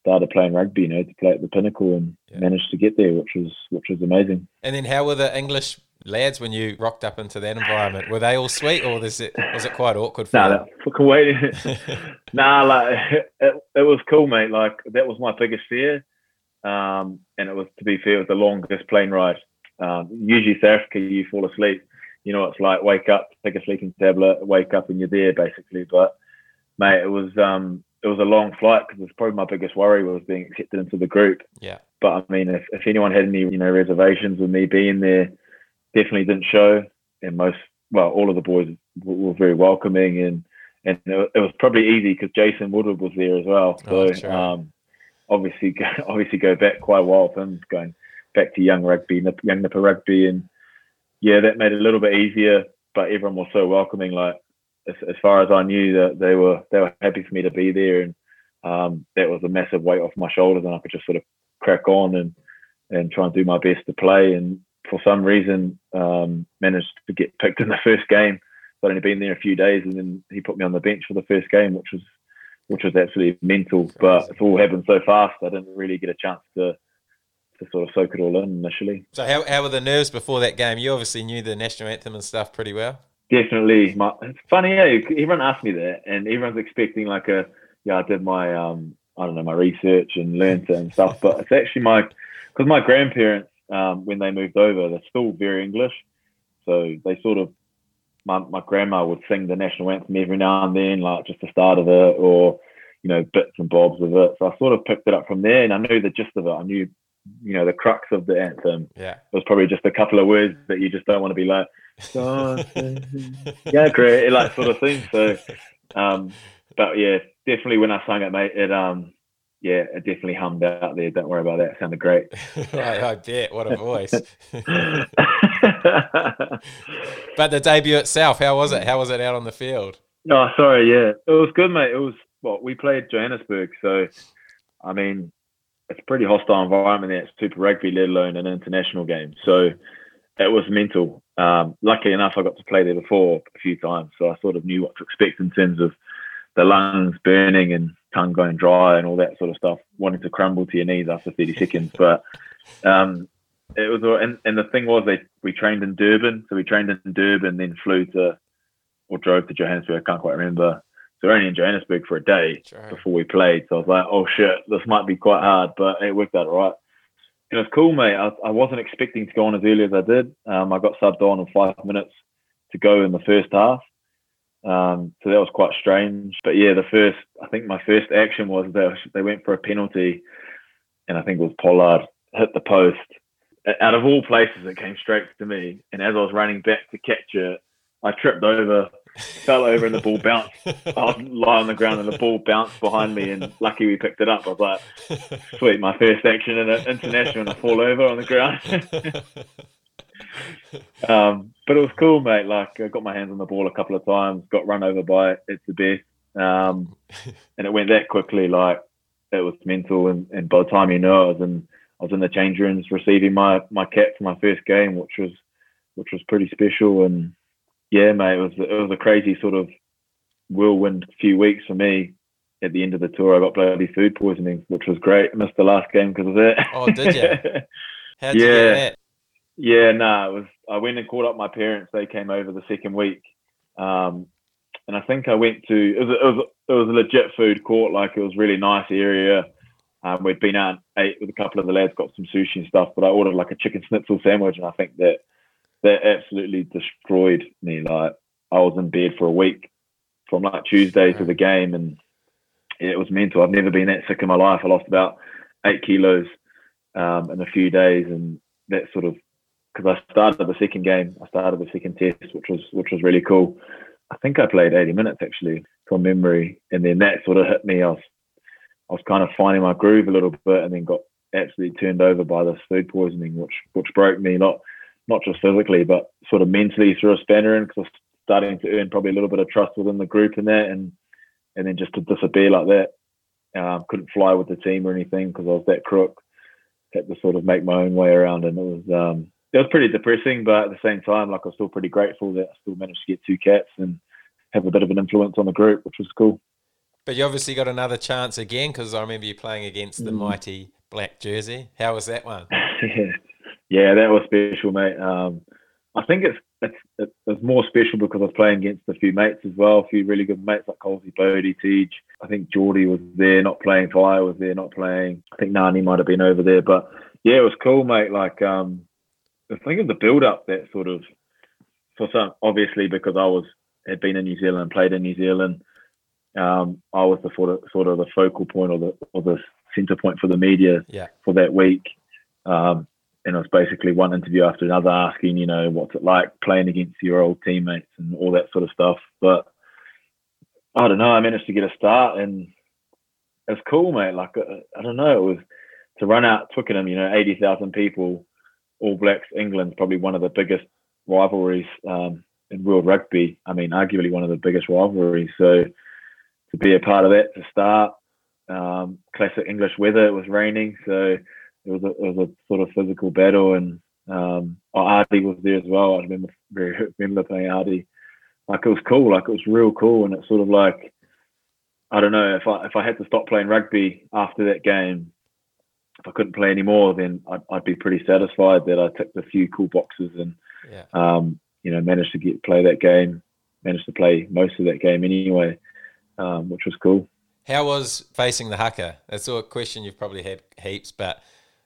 started playing rugby. You know, to play at the pinnacle and yeah. managed to get there, which was which was amazing. And then, how were the English lads when you rocked up into that environment? Were they all sweet, or was it was it quite awkward for nah, you? Nah, nah, like it, it was cool, mate. Like that was my biggest fear, um, and it was to be fair, it was the longest plane ride. Um, usually, South Africa, you fall asleep. You know, it's like wake up, take a sleeping tablet, wake up, and you're there basically. But mate, it was um, it was a long flight because it's probably my biggest worry was being accepted into the group. Yeah. But I mean, if, if anyone had any you know reservations with me being there, definitely didn't show. And most, well, all of the boys were very welcoming, and and it was probably easy because Jason Woodward was there as well. Oh, so oh, um, obviously, obviously go back quite a while for him going back to young rugby, young Nipper rugby, and yeah, that made it a little bit easier. But everyone was so welcoming. Like as, as far as I knew, that they were they were happy for me to be there, and um, that was a massive weight off my shoulders, and I could just sort of crack on and and try and do my best to play. And for some reason, um, managed to get picked in the first game. I'd only been there a few days, and then he put me on the bench for the first game, which was which was absolutely mental. But it all happened so fast, I didn't really get a chance to to sort of soak it all in initially. So how, how were the nerves before that game? You obviously knew the national anthem and stuff pretty well. Definitely. My, it's funny, yeah. Everyone asked me that, and everyone's expecting like a yeah. I did my um I don't know my research and learned it and stuff, but it's actually my because my grandparents um, when they moved over they're still very English, so they sort of my my grandma would sing the national anthem every now and then, like just the start of it or you know bits and bobs of it. So I sort of picked it up from there, and I knew the gist of it. I knew you know the crux of the anthem. Yeah, it was probably just a couple of words that you just don't want to be like, yeah, great, like sort of thing. So, um, but yeah, definitely when I sang it, mate, it um, yeah, it definitely hummed out there. Don't worry about that. It sounded great. I, I bet. What a voice. but the debut itself, how was it? How was it out on the field? Oh, sorry. Yeah, it was good, mate. It was well, we played Johannesburg, so I mean, it's a pretty hostile environment there. It's Super Rugby, let alone an international game. So it was mental. Um, luckily enough, I got to play there before a few times, so I sort of knew what to expect in terms of the lungs burning and tongue going dry and all that sort of stuff, wanting to crumble to your knees after 30 seconds. But um, it was, and, and the thing was, they we trained in Durban, so we trained in Durban, then flew to or drove to Johannesburg. I can't quite remember So we were only in Johannesburg for a day before we played. So I was like, oh shit, this might be quite hard, but it worked out right. And it was cool, mate. I, I wasn't expecting to go on as early as I did. Um, I got subbed on in five minutes to go in the first half. Um, so that was quite strange. But yeah, the first, I think my first action was they, they went for a penalty, and I think it was Pollard hit the post. Out of all places, it came straight to me. And as I was running back to catch it, I tripped over fell over and the ball bounced. I was lying on the ground and the ball bounced behind me, and lucky we picked it up. I was like, sweet, my first action in an international, and I fall over on the ground. um, but it was cool, mate. Like I got my hands on the ball a couple of times, got run over by it. It's the best, um, and it went that quickly. Like it was mental, and, and by the time you know, I was in I was in the change rooms receiving my my cap for my first game, which was which was pretty special and yeah, mate, it was it was a crazy sort of whirlwind few weeks for me. At the end of the tour, I got bloody food poisoning, which was great. I missed the last game because of it. Oh, did you? How'd yeah. Yeah, no, nah, it was. I went and called up my parents. They came over the second week, um, and I think I went to. It was, it was it was a legit food court. Like it was really nice area. Um, we'd been out and ate with a couple of the lads, got some sushi and stuff. But I ordered like a chicken schnitzel sandwich, and I think that that absolutely destroyed me. Like I was in bed for a week from like Tuesday to the game, and it was mental. I've never been that sick in my life. I lost about eight kilos um, in a few days, and that sort of because I started the second game, I started the second test, which was which was really cool. I think I played 80 minutes actually from memory, and then that sort of hit me. I was I was kind of finding my groove a little bit, and then got absolutely turned over by this food poisoning, which which broke me. Not not just physically, but sort of mentally through a spanner in because I was starting to earn probably a little bit of trust within the group in that, and and then just to disappear like that, um, couldn't fly with the team or anything because I was that crook. had to sort of make my own way around, and it was um, it was pretty depressing. But at the same time, like I was still pretty grateful that I still managed to get two caps and have a bit of an influence on the group, which was cool. But you obviously got another chance again because I remember you playing against the mm. mighty black jersey. How was that one? yeah, yeah, that was special, mate. Um, I think it's, it's it's more special because I was playing against a few mates as well, a few really good mates like Colsey, Bodie, Tej. I think Geordie was there, not playing. Fire was there, not playing. I think Nani might have been over there, but yeah, it was cool, mate. Like um, the thing of the build up that sort of for some obviously because I was had been in New Zealand, played in New Zealand. Um, I was the sort of sort of the focal point or the or the center point for the media yeah. for that week. Um, and it was basically one interview after another asking, you know, what's it like playing against your old teammates and all that sort of stuff. But I don't know, I managed to get a start and it was cool, mate. Like, uh, I don't know, it was to run out Twickenham, you know, 80,000 people, All Blacks, England's probably one of the biggest rivalries um, in world rugby. I mean, arguably one of the biggest rivalries. So to be a part of that to start, um, classic English weather, it was raining. So it was a, it was a sort of physical battle, and um, oh, Ardie was there as well. I remember very remember playing Ardie. Like it was cool, like it was real cool, and it's sort of like I don't know if I if I had to stop playing rugby after that game, if I couldn't play anymore, then I'd, I'd be pretty satisfied that I ticked a few cool boxes and yeah. um, you know managed to get play that game, managed to play most of that game anyway, um, which was cool. How was facing the haka? That's a question you've probably had heaps, but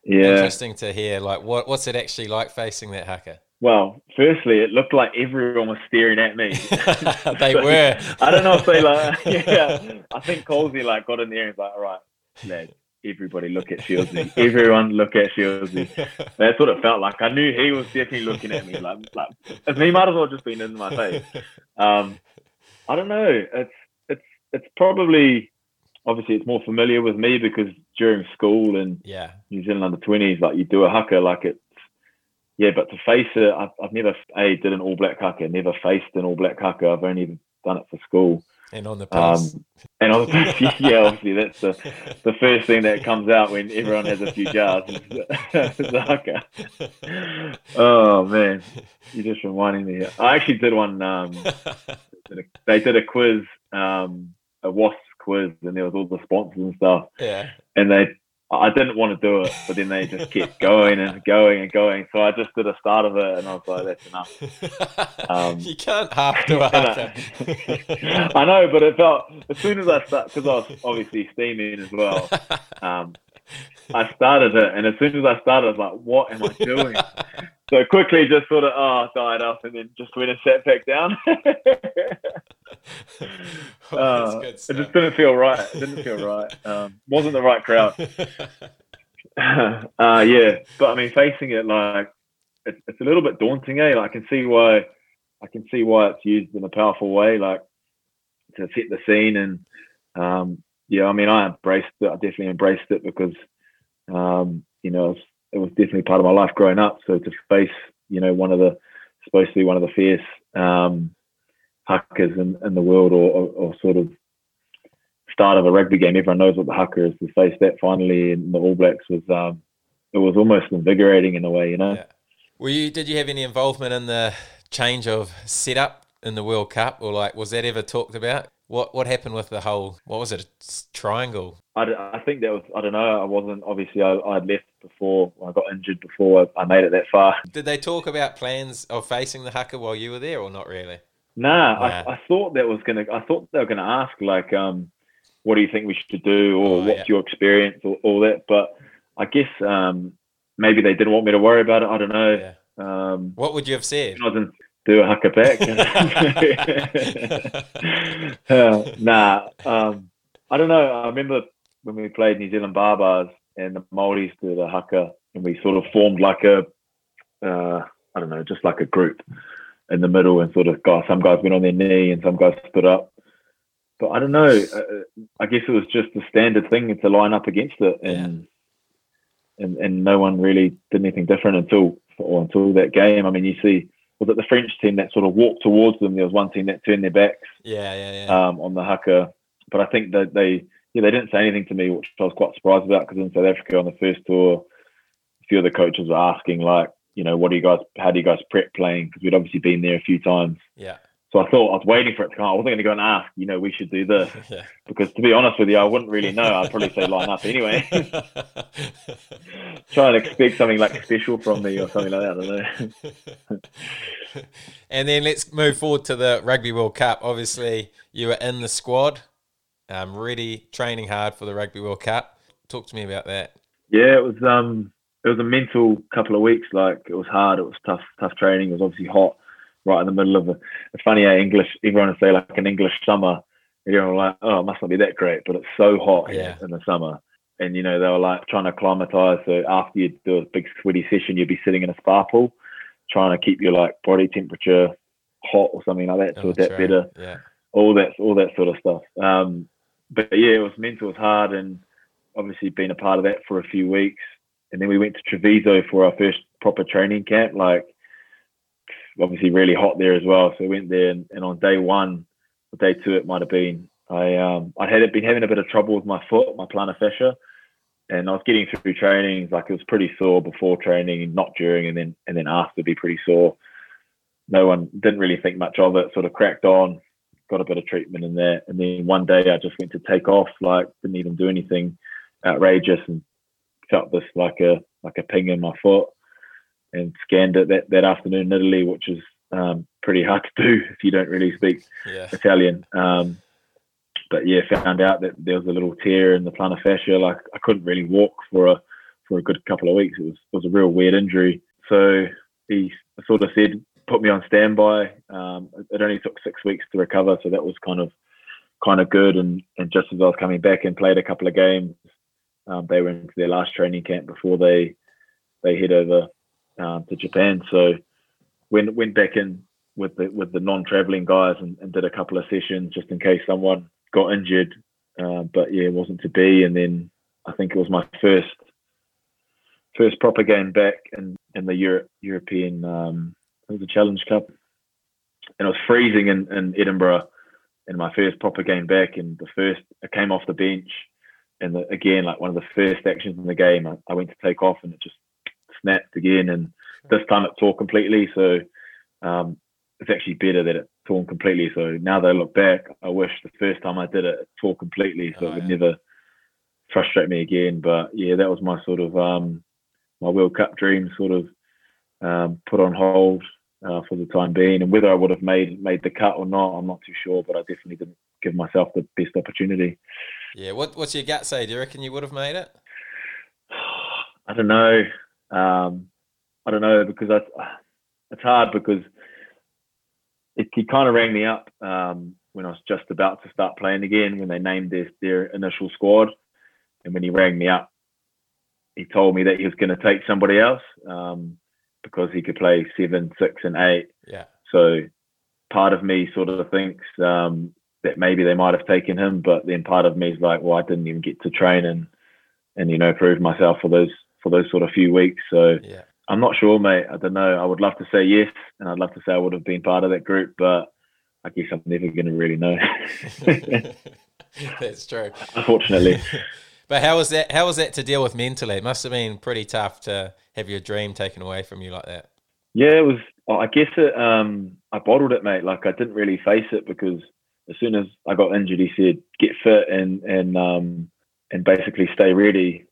yeah. Interesting to hear. Like, what what's it actually like facing that haka? Well, firstly, it looked like everyone was staring at me. they so, were. I don't know if they like. Yeah, I think Colsey like got in there and was like, "All right, lad, everybody look at Shieldsy. Everyone look at Shieldsy." That's what it felt like. I knew he was definitely looking at me. Like, like he might as well just been in my face. Um, I don't know. It's it's it's probably obviously it's more familiar with me because during school and yeah, New Zealand under twenties, like you do a haka, like it's yeah. But to face it, I've, I've never a did an all black haka, never faced an all black haka. I've only done it for school. And on the pass. Um, and on the pass, yeah, obviously that's the the first thing that comes out when everyone has a few jars. Haka. Oh man, you're just reminding me. I actually did one. Um, they did a quiz, um, a WASP quiz and there was all the sponsors and stuff. Yeah. And they, I didn't want to do it, but then they just kept going and going and going. So I just did a start of it, and I was like, "That's enough." Um, you can't half do it. I, I know, but it felt as soon as I start because I was obviously steaming as well. Um, I started it, and as soon as I started, I was like, "What am I doing?" so quickly, just sort of oh, died off, and then just went and sat back down. oh, uh, it just didn't feel right. It didn't feel right. Um, wasn't the right crowd. uh, yeah, but I mean, facing it like it's, it's a little bit daunting. Eh? Like, I can see why. I can see why it's used in a powerful way, like to set the scene. And um, yeah, I mean, I embraced it. I definitely embraced it because um, you know it was, it was, definitely part of my life growing up. So to face, you know, one of the supposed to be one of the fierce um, hakas in, in the world or, or, or, sort of start of a rugby game. Everyone knows what the haka is. To face that finally in the All Blacks was um, it was almost invigorating in a way, you know. Yeah. Were you? Did you have any involvement in the change of setup in the World Cup, or like was that ever talked about? What what happened with the whole? What was it? A triangle. I, I think that was. I don't know. I wasn't obviously. I I'd left before. I got injured before I made it that far. Did they talk about plans of facing the haka while you were there, or not really? Nah, I, I, thought that was gonna. I thought they were gonna ask like, um, what do you think we should do, or oh, what's yeah. your experience, or all that. But I guess um, maybe they didn't want me to worry about it. I don't know. Yeah. Um, what would you have said? I didn't do a haka back. uh, nah, um, I don't know. I remember when we played New Zealand Baa-Baas and the Maoris did a haka, and we sort of formed like a, uh, I don't know, just like a group in the middle and sort of got some guys went on their knee and some guys stood up. But I don't know. Uh, uh, I guess it was just the standard thing to line up against it, and yeah. and and no one really did anything different until or until that game. I mean, you see, was it the French team that sort of walked towards them? There was one team that turned their backs. Yeah, yeah, yeah. Um, on the haka, but I think that they yeah they didn't say anything to me, which I was quite surprised about because in South Africa on the first tour, a few of the coaches were asking like, you know, what do you guys, how do you guys prep playing? Because we'd obviously been there a few times. Yeah. So I thought I was waiting for it to come. I wasn't going to go and ask, you know, we should do this yeah. because to be honest with you, I wouldn't really know. I'd probably say line up anyway. Try and expect something like special from me or something like that. I don't know. and then let's move forward to the Rugby World Cup. Obviously, you were in the squad, um, ready, training hard for the Rugby World Cup. Talk to me about that. Yeah, it was um, it was a mental couple of weeks. Like it was hard. It was tough, tough training. It was obviously hot, right in the middle of a, a funny how English. Everyone would say like an English summer. And you're like, oh, it must not be that great, but it's so hot yeah. in the summer. And you know they were like trying to acclimatise. So after you do a big sweaty session, you'd be sitting in a spa pool, trying to keep your like body temperature hot or something like that to Oh, adapt right. better. Yeah. All that, all that sort of stuff. Um, but yeah, it was mental. It was hard, and obviously been a part of that for a few weeks. And then we went to Treviso for our first proper training camp. Like, obviously, really hot there as well. So we went there, and, and on day one, or day two, it might have been. I um I had been having a bit of trouble with my foot, my plantar fascia, and I was getting through trainings. Like it was pretty sore before training, not during, and then and then after, be pretty sore. No one didn't really think much of it. Sort of cracked on, got a bit of treatment in there, and then one day I just went to take off. Like didn't even do anything outrageous, and felt this like a like a ping in my foot, and scanned it that that afternoon in Italy, which is um, pretty hard to do if you don't really speak Yeah. Italian. Um, but yeah, found out that there was a little tear in the plantar fascia. Like I couldn't really walk for a for a good couple of weeks. It was it was a real weird injury. So he sort of said, put me on standby. Um, it only took six weeks to recover, so that was kind of kind of good. And and just as I was coming back and played a couple of games, um, they went into their last training camp before they they head over um, to Japan. So went went back in with the with the non-traveling guys and, and did a couple of sessions just in case someone got injured. Uh, but yeah, it wasn't to be. And then I think it was my first first proper game back in in the Europe, European. Um, it was a Challenge Cup, and it was freezing in, in Edinburgh. In my first proper game back, and the first I came off the bench, and the, again like one of the first actions in the game, I, I went to take off, and it just snapped again, and this time it tore completely. So um, it's actually better that it torn completely. So now that I look back, I wish the first time I did it, it tore completely, so Oh, it would yeah. never frustrate me again. But yeah, that was my sort of um, my World Cup dream, sort of um, put on hold uh, for the time being. And whether I would have made made the cut or not, I'm not too sure. But I definitely didn't give myself the best opportunity. Yeah. What What's your gut say? Do you reckon you would have made it? I don't know. Um, I don't know because I, it's hard because it, he kind of rang me up um, when I was just about to start playing again when they named their, their initial squad. And when he rang me up, he told me that he was going to take somebody else um, because he could play seven, six, and eight. Yeah. So part of me sort of thinks um, that maybe they might have taken him, but then part of me is like, well, I didn't even get to train and and you know prove myself for those for those sort of few weeks. So Yeah. I'm not sure, mate. I don't know. I would love to say yes, and I'd love to say I would have been part of that group, but I guess I'm never going to really know, That's true. unfortunately. But how was that? How was that to deal with mentally? It must have been pretty tough to have your dream taken away from you like that. Yeah, it was. I guess it. Um, I bottled it, mate. Like I didn't really face it because as soon as I got injured, he said get fit and and um, and basically stay ready.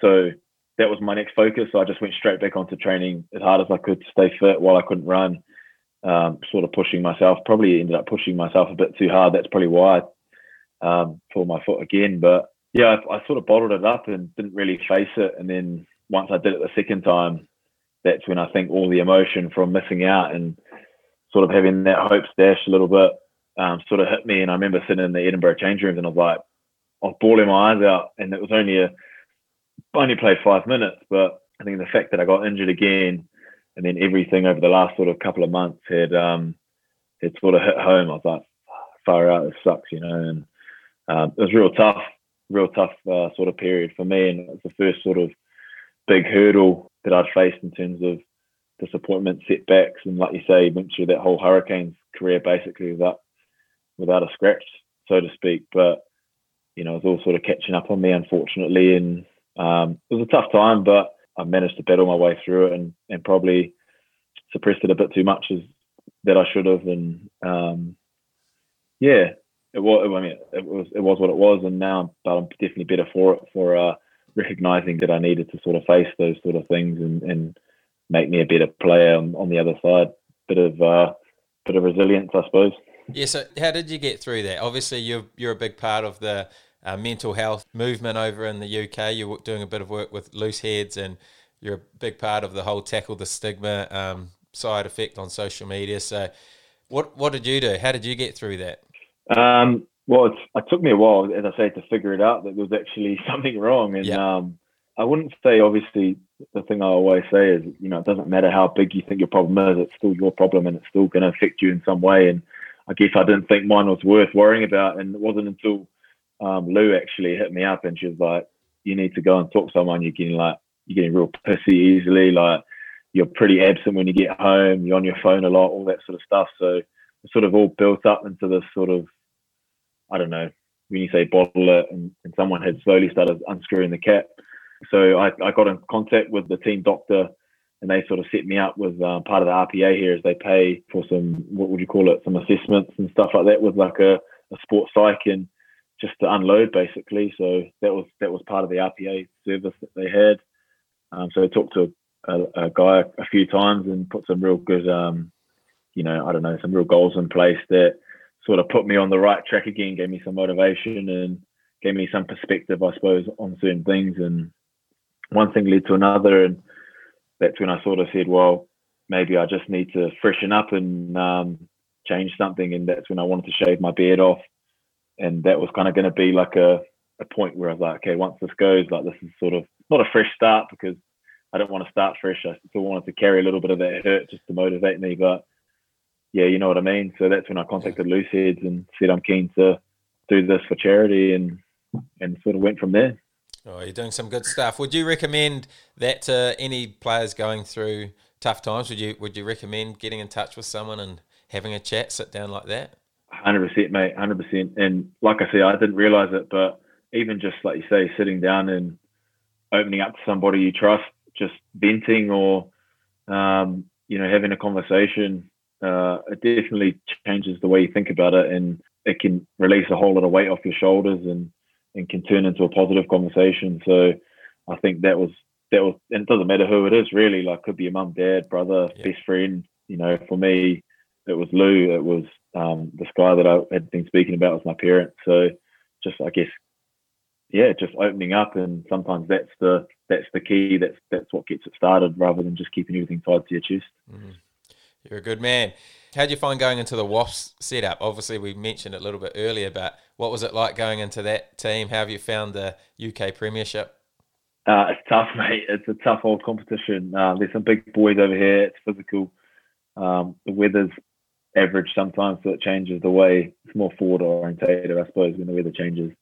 So that was my next focus. So I just went straight back onto training as hard as I could to stay fit while I couldn't run. Um, sort of pushing myself. Probably ended up pushing myself a bit too hard. That's probably why I um, tore my foot again. But yeah, I, I sort of bottled it up and didn't really face it. And then once I did it the second time, that's when I think all the emotion from missing out and sort of having that hope dashed a little bit um, sort of hit me. And I remember sitting in the Edinburgh change rooms and I was like, I was bawling my eyes out. And it was only a, I only played five minutes, but I think the fact that I got injured again and then everything over the last sort of couple of months had, um, had sort of hit home. I was like, far out, this sucks, you know. And um, it was real tough, real tough uh, sort of period for me. And it was the first sort of big hurdle that I'd faced in terms of disappointment, setbacks, and like you say, went through that whole Hurricanes career basically without without a scratch, so to speak. But you know, it was all sort of catching up on me, unfortunately, and um, it was a tough time. But I managed to battle my way through it and, and probably suppressed it a bit too much as that I should have. And um, yeah, it was. I mean, it was it was what it was, and now but I'm definitely better for it for uh, recognizing that I needed to sort of face those sort of things and, and make me a better player on, on the other side. Bit of uh, bit of resilience, I suppose. Yeah. So, how did you get through that? Obviously, you're you're a big part of the uh, mental health movement over in the UK. You're doing a bit of work with Looseheads, and you're a big part of the whole tackle the stigma um, side effect on social media. So, what what did you do? How did you get through that? Um, well, it took me a while, as I say, to figure it out that there was actually something wrong. And um, I wouldn't say, obviously, the thing I always say is, you know, it doesn't matter how big you think your problem is, it's still your problem and it's still going to affect you in some way. And I guess I didn't think mine was worth worrying about. And it wasn't until um, Lou actually hit me up and she was like, you need to go and talk to someone. You're getting like, you're getting real pissy easily. Like, you're pretty absent when you get home. You're on your phone a lot, all that sort of stuff. So it sort of all built up into this sort of I don't know, when you say bottle it, and, and someone had slowly started unscrewing the cap. So I, I got in contact with the team doctor and they sort of set me up with uh, part of the RPA here as they pay for some, what would you call it, some assessments and stuff like that with like a, a sports psych and just to unload basically. So that was that was part of the RPA service that they had. Um, so I talked to a, a, guy a few times and put some real good, um, you know, I don't know, some real goals in place that sort of put me on the right track again, gave me some motivation and gave me some perspective, I suppose, on certain things. And one thing led to another, and that's when I sort of said, well, maybe I just need to freshen up and um, change something. And that's when I wanted to shave my beard off, and that was kind of going to be like a a point where I was like, okay, once this goes, like this is sort of not a fresh start because I don't want to start fresh. I still wanted to carry a little bit of that hurt just to motivate me, but yeah, you know what I mean. So that's when I contacted Looseheads and said I'm keen to do this for charity, and and sort of went from there. Oh, you're doing some good stuff. Would you recommend that to any players going through tough times? Would you would you recommend getting in touch with someone and having a chat, sit down like that? Hundred percent, mate. Hundred percent. And like I say, I didn't realize it, but even just like you say, sitting down and opening up to somebody you trust, just venting or um, you know having a conversation uh, it definitely changes the way you think about it, and it can release a whole lot of weight off your shoulders and and can turn into a positive conversation. So I think that was that was, and it doesn't matter who it is really. Like could be your mum, dad, brother, yeah. best friend. You know, for me, it was Lou. It was um, this guy that I had been speaking about was my parents. So just I guess yeah, just opening up, and sometimes that's the that's the key. That's that's what gets it started, rather than just keeping everything tied to your chest. Mm-hmm. You're a good man. How did you find going into the Wasps setup? Obviously, we mentioned it a little bit earlier, but what was it like going into that team? How have you found the UK Premiership? Uh, it's tough, mate. It's a tough old competition. Uh, there's some big boys over here. It's physical. Um, the weather's average sometimes, so it changes the way it's more forward orientated, I suppose, when the weather changes.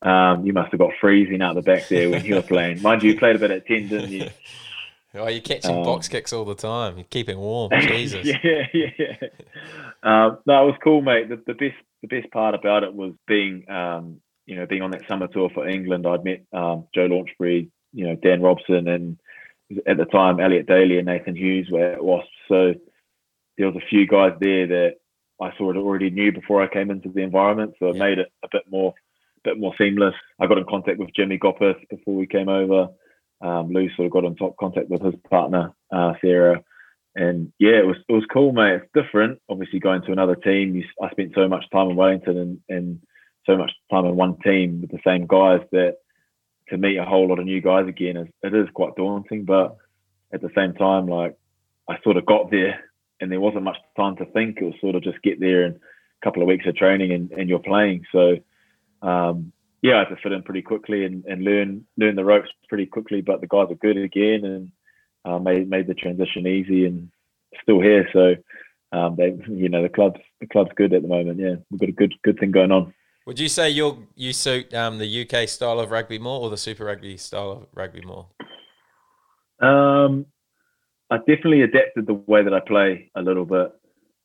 Um, you must have got freezing out the back there when you were playing. Mind you, you played a bit at 10, didn't you? Oh, you're catching um, box kicks all the time. You're keeping warm. Jesus. yeah, yeah. Um, no, it was cool, mate. The, the, best, the best part about it was being, um, you know, being on that summer tour for England. I'd met um, Joe Launchbury, you know, Dan Robson, and at the time Elliot Daly and Nathan Hughes were at Wasps. So there was a few guys there that I sort of already knew before I came into the environment. So it yeah. made it a bit more, bit more seamless. I got in contact with Jimmy Gopperth before we came over um, Lou sort of got in top contact with his partner uh, Sarah, and yeah, it was it was cool, mate. It's different, obviously going to another team. You, I spent so much time in Wellington and, and so much time in one team with the same guys that to meet a whole lot of new guys again is it is quite daunting. But at the same time, like I sort of got there and there wasn't much time to think. It was sort of just get there and a couple of weeks of training and, and you're playing. So um, yeah, I had to fit in pretty quickly and, and learn learn the ropes pretty quickly. But the guys are good again and uh, made made the transition easy and still here. So um, they, you know, the club's the club's good at the moment. Yeah, we've got a good good thing going on. Would you say you you suit um, the UK style of rugby more or the Super Rugby style of rugby more? Um, I definitely adapted the way that I play a little bit.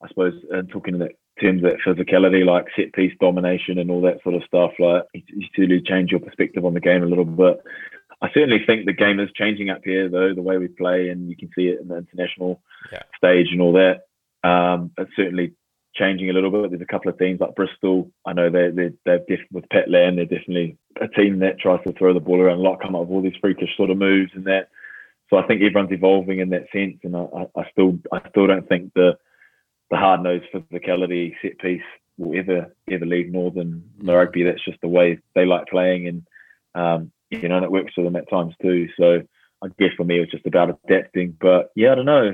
I suppose, and talking to that terms of physicality, like set piece domination and all that sort of stuff. Like you, really change your perspective on the game a little bit. I certainly think the game is changing up here, though, the way we play, and you can see it in the international yeah. stage and all that. Um, it's certainly changing a little bit. There's a couple of teams like Bristol. I know they're, they're, they're def- with Pat Lam, they're definitely a team that tries to throw the ball around a lot, come up with all these freakish sort of moves and that. So I think everyone's evolving in that sense, and I, I still I still don't think the the hard nosed physicality set piece will ever ever leave Northern rugby. That's just the way they like playing, and um, you know, and it works for them at times too. So I guess for me, it was just about adapting. But yeah, I don't know.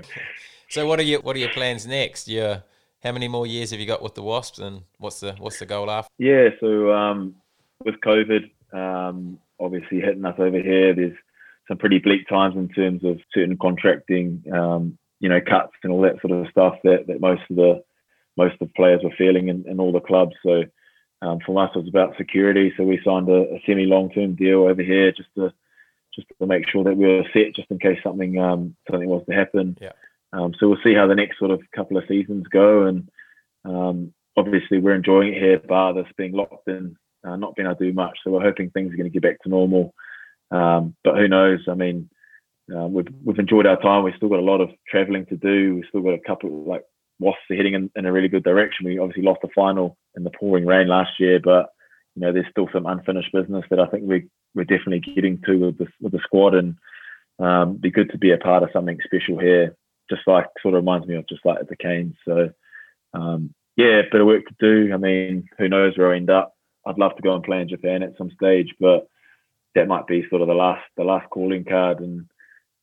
So what are your what are your plans next? Yeah, how many more years have you got with the Wasps, and what's the what's the goal after? Yeah, so um, with COVID, um, obviously hitting us over here, there's some pretty bleak times in terms of certain contracting, um, you know, cuts and all that sort of stuff that, that most of the most of the players were feeling in, in all the clubs. So um, for us, it was about security. So we signed a, a semi long term deal over here just to just to make sure that we were set, just in case something um, something was to happen. Yeah. Um, so we'll see how the next sort of couple of seasons go, and um, obviously we're enjoying it here, bar this being locked in, uh, not being able to do much. So we're hoping things are going to get back to normal. Um, but who knows? I mean, uh, we've we've enjoyed our time. We've still got a lot of travelling to do. We've still got a couple like Wasps are heading in, in a really good direction. We obviously lost the final in the pouring rain last year, but you know there's still some unfinished business that I think we we're definitely getting to with the with the squad, and um, be good to be a part of something special here. Just like sort of reminds me of just like the Canes. So um, yeah, bit of work to do. I mean, who knows where I end up? I'd love to go and play in Japan at some stage, but that might be sort of the last the last calling card and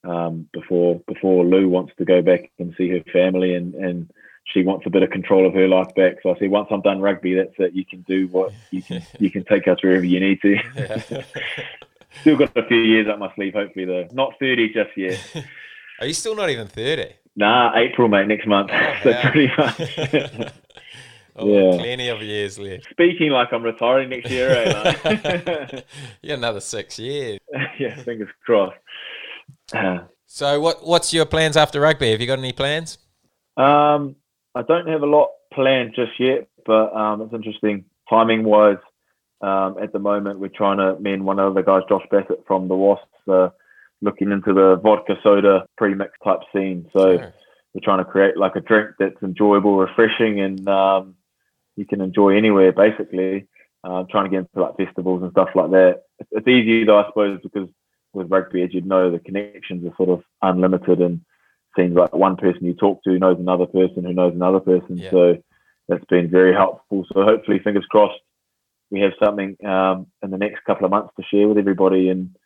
um, before before Lou wants to go back and see her family and and she wants a bit of control of her life back. So I say once I'm done rugby, that's it. You can do what you can you can take us wherever you need to. still got a few years up my sleeve, hopefully though. Not thirty just yet. Are you still not even thirty? Nah, April, mate, next month. Oh, so pretty much. Oh, yeah. plenty of years left. Speaking like I'm retiring next year, eh? got another six years. yeah, fingers crossed. Uh, so, what what's your plans after rugby? Have you got any plans? Um, I don't have a lot planned just yet, but um, it's interesting. Timing wise, um, at the moment, we're trying to, me and one of the guys, Josh Bassett from the Wasps, uh, looking into the vodka soda pre-mix type scene. So sure. we're trying to create like a drink that's enjoyable, refreshing, and um, you can enjoy anywhere basically. Uh, trying to get into like festivals and stuff like that. It's, it's easy though, I suppose, because with rugby, as you'd know, the connections are sort of unlimited and seems like one person you talk to knows another person who knows another person. Yeah. So that's been very helpful. So hopefully, fingers crossed, we have something um, in the next couple of months to share with everybody and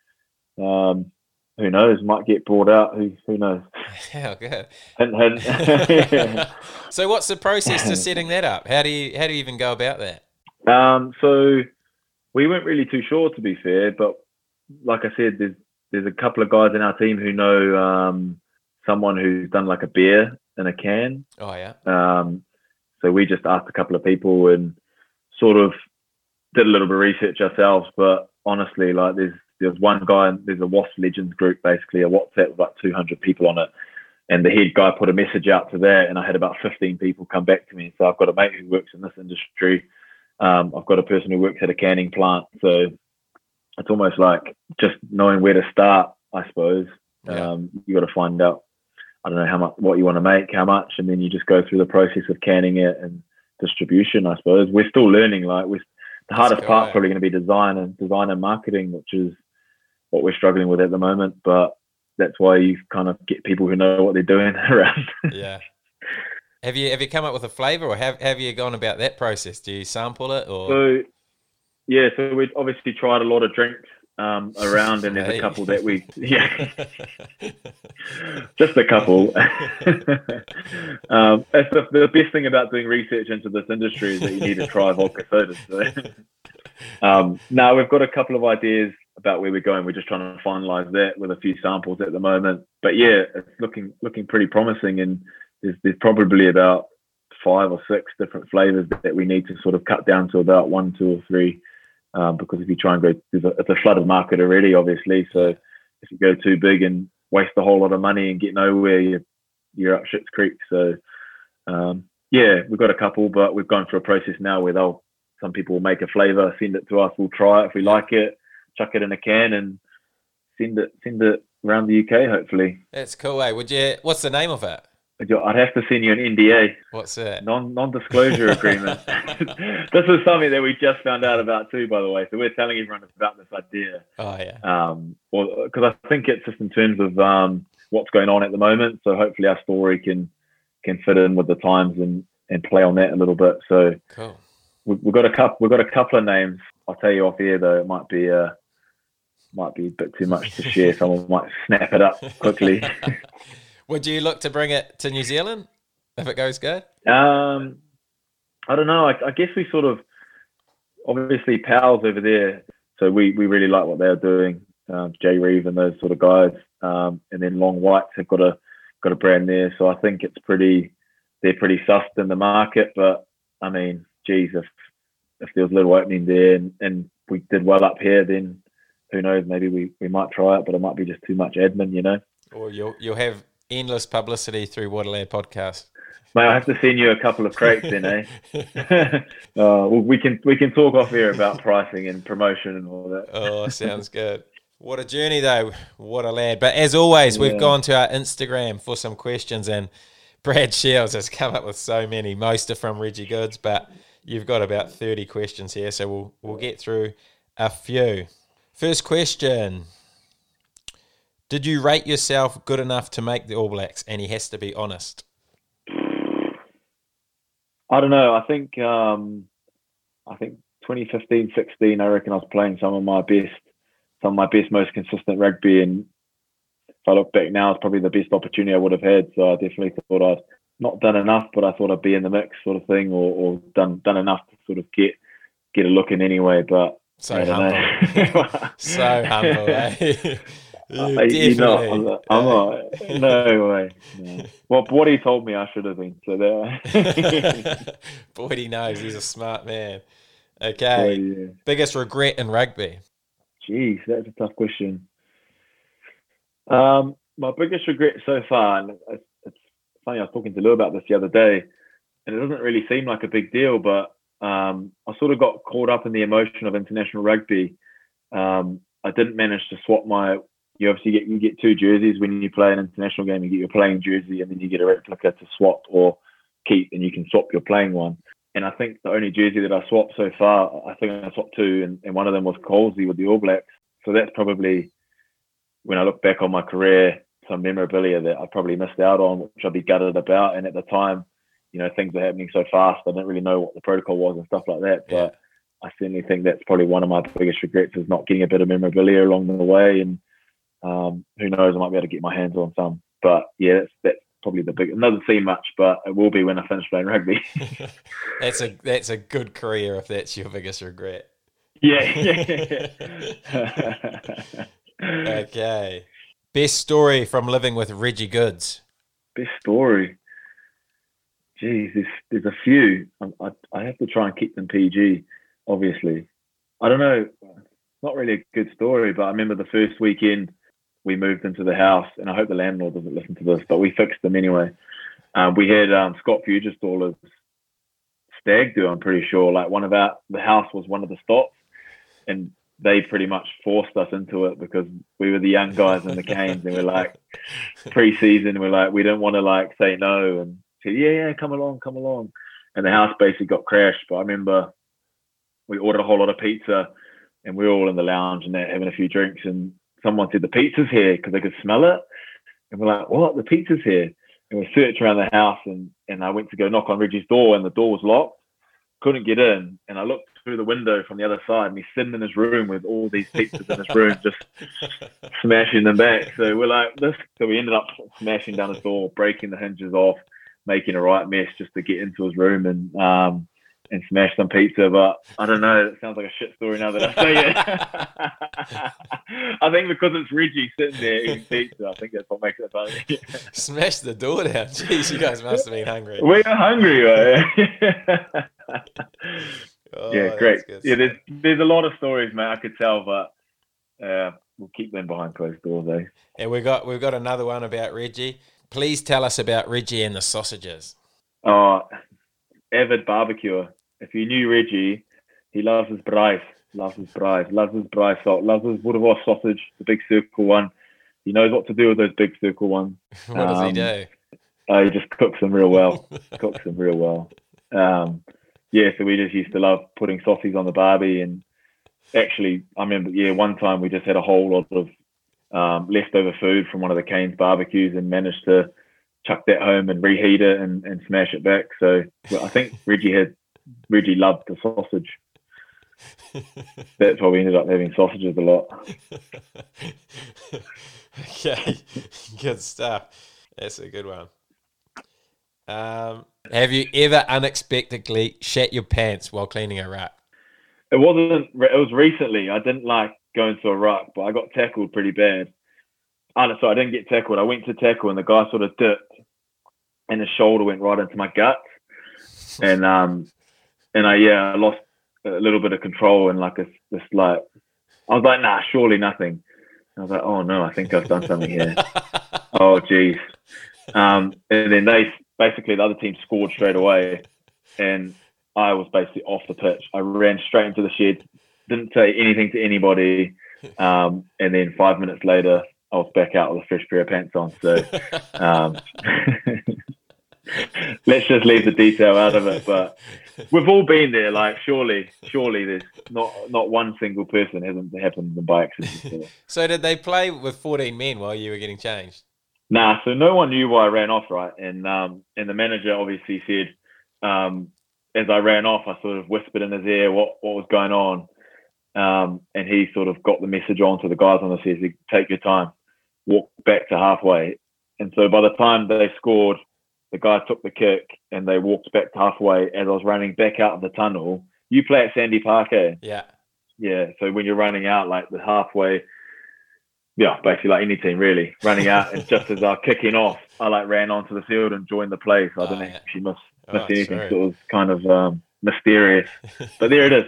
um, who knows, might get brought out. Who who knows? Yeah, good. Hint, hint. so, what's the process to setting that up? How do you how do you even go about that? Um, so we weren't really too sure, to be fair. But like I said, there's there's a couple of guys in our team who know um, someone who's done like a beer in a can. Oh yeah. Um, so we just asked a couple of people and sort of did a little bit of research ourselves. But honestly, like there's there's one guy, there's a Wasp Legends group, basically a WhatsApp with like 200 people on it. And the head guy put a message out to that, and I had about 15 people come back to me. So I've got a mate who works in this industry. Um, I've got a person who works at a canning plant. So it's almost like just knowing where to start, I suppose. Yeah. Um, you got to find out, I don't know how much, what you want to make, how much, and then you just go through the process of canning it and distribution. I suppose we're still learning. Like we the hardest part probably going to be design and design and marketing, which is what we're struggling with at the moment. But that's why you kind of get people who know what they're doing around. yeah. Have you have you come up with a flavour, or have have you gone about that process? Do you sample it, or so? Yeah, so we've obviously tried a lot of drinks um, around, and there's a couple that we yeah, just a couple. um, that's the, the, best thing about doing research into this industry is that you need to try vodka sodas. So. um, now we've got a couple of ideas about where we're going. We're just trying to finalize that with a few samples at the moment. But yeah, it's looking looking pretty promising, and there's, there's probably about five or six different flavors that we need to sort of cut down to about one, two, or three. Um, because if you try and go, a, it's a flooded market already, obviously. So if you go too big and waste a whole lot of money and get nowhere, you're, you're up shit's creek. So um, yeah, we've got a couple, but we've gone through a process now where they'll some people will make a flavor, send it to us, we'll try it if we like it, chuck it in a can and send it send it around the UK. Hopefully, That's cool. Eh? Would you? What's the name of it? I'd have to send you an NDA, What's that? non non disclosure agreement. this is something that we just found out about too, by the way. So we're telling everyone about this idea. Oh yeah. um, well, because I think it's just in terms of um, what's going on at the moment. So hopefully our story can can fit in with the times and and play on that a little bit. So Cool. we, we've got a couple. We've got a couple of names. I'll tell you off here though. It might be uh, might be a bit too much to share. Someone might snap it up quickly. Would you look to bring it to New Zealand if it goes good? Um, I don't know. I, I guess we sort of obviously pals over there, so we, we really like what they're doing. Um, Jay Reeve and those sort of guys, um, and then Long Whites have got a got a brand there. So I think it's pretty they're pretty sussed in the market. But I mean, geez, if if there was a little opening there and, and we did well up here, then who knows? Maybe we, we might try it, but it might be just too much admin, you know. Or you'll you'll have endless publicity through Waterland podcast. Mate, I have to send you a couple of crates in, eh? uh, well, we can we can talk off here about pricing and promotion and all that. Oh, sounds good. What a journey, though. What a lad. But as always, we've gone to our Instagram for some questions, and Brad Shields has come up with so many. Most are from Reggie Goodes, but you've got about 30 questions here, so we'll, we'll get through a few. First question Did you rate yourself good enough to make the All Blacks? And he has to be honest. I don't know. I think um, I think 2015, 16. I reckon I was playing some of my best, some of my best, most consistent rugby. And if I look back now, it's probably the best opportunity I would have had. So I definitely thought I'd not done enough, but I thought I'd be in the mix, sort of thing, or, or done done enough to sort of get get a look in anyway. But So I don't humble. know. so humble, eh? You Uh, you know, I'm not, I'm not- no way. No. Well, what he told me I should have been. So there. Boy, he knows he's a smart man. Okay. yeah. Biggest regret in rugby? Jeez, that's a tough question. Um, my biggest regret so far, and it's, it's funny, I was talking to Lou about this the other day, and it doesn't really seem like a big deal, but um, I sort of got caught up in the emotion of international rugby. Um, I didn't manage to swap my. You obviously get you get two jerseys when you play an international game. You get your playing jersey, and then you get a replica to swap or keep, and you can swap your playing one. And I think the only jersey that I swapped so far, I think I swapped two, and, and one of them was Colsey with the All Blacks. So that's probably when I look back on my career, some memorabilia that I probably missed out on, which I'd be gutted about. And at the time, you know, things were happening so fast, I didn't really know what the protocol was and stuff like that. Yeah. But I certainly think that's probably one of my biggest regrets is not getting a bit of memorabilia along the way. And um, who knows, I might be able to get my hands on some. But yeah, that's, that's probably the big. Another seem much, but it will be when I finish playing rugby. that's a that's a good career if that's your biggest regret. yeah. Okay. Best story from living with Reggie Goodes. Best story. Geez, there's, there's a few. I, I, I have to try and keep them PG, obviously. I don't know. Not really a good story, but I remember the first weekend we moved into the house, and I hope the landlord doesn't listen to this, but we fixed them anyway. Um, we had um, Scott Fuglistaller's stag do, I'm pretty sure. Like one of our, the house was one of the stops, and they pretty much forced us into it because we were the young guys in the canes, and we're like, pre-season, we're like, we didn't want to like say no and say, yeah, yeah, come along, come along. And the house basically got crashed. But I remember we ordered a whole lot of pizza and we were all in the lounge and that having a few drinks and someone said the pizza's here because they could smell it. And we're like, what? The pizza's here. And we searched around the house and, and I went to go knock on Reggie's door and the door was locked. Couldn't get in. And I looked through the window from the other side and he's sitting in his room with all these pizzas in his room, just smashing them back. So we're like, this. So we ended up smashing down his door, breaking the hinges off, making a right mess just to get into his room and um and smash some pizza. But I don't know. It sounds like a shit story now that I say it. I think because it's Reggie sitting there eating pizza, I think that's what makes it funny. Smash the door down. Jeez, you guys must have been hungry. we are hungry, right? Oh, yeah, great. Yeah, there's there's a lot of stories, mate. I could tell, but uh, we'll keep them behind closed doors, eh? And we've got we've got another one about Reggie. Please tell us about Reggie and the sausages. Oh, avid barbecuer. If you knew Reggie, he loves his braai. Loves his braai. Loves his braai salt. Loves his Boerewors sausage, the big circle one. He knows what to do with those big circle ones. what does he Um, do? Uh, he just cooks them real well. cooks them real well. Um, yeah, so we just used to love putting sausages on the barbie. And actually, I remember, yeah, one time we just had a whole lot of um, leftover food from one of the Canes barbecues and managed to chuck that home and reheat it and, and smash it back. So well, I think Reggie had Reggie loved the sausage. That's why we ended up having sausages a lot. okay, good stuff. That's a good one. Um, have you ever unexpectedly shat your pants while cleaning a ruck? It wasn't. It was recently. I didn't like going to a ruck, but I got tackled pretty bad. Sorry, I didn't get tackled. I went to tackle, and the guy sort of dipped, and his shoulder went right into my gut, and um, and I yeah, I lost a little bit of control and like a this like, I was like, nah, surely nothing. I was like, oh no, I think I've done something here. oh geez. Um, and then they basically the other team scored straight away, and I was basically off the pitch. I ran straight into the shed, didn't say anything to anybody, um, and then five minutes later, I was back out with a fresh pair of pants on. So um, let's just leave the detail out of it. But we've all been there. Like surely, surely there's not not one single person hasn't happened by accident. so did they play with 14 men while you were getting changed? Nah, so no one knew why I ran off, right? And um, and the manager obviously said, um, as I ran off, I sort of whispered in his ear what what was going on, um, and he sort of got the message on to the guys on the. Said, Take your time, walk back to halfway. And so by the time they scored, the guy took the kick and they walked back halfway. As I was running back out of the tunnel, you play at Sandy Park, eh? Yeah. Yeah. So when you're running out like the halfway, yeah, basically like any team really running out, and just as I was kicking off, I like ran onto the field and joined the play. So I Oh, didn't yeah. actually miss Oh, miss anything. So it was kind of um, mysterious. But there it is.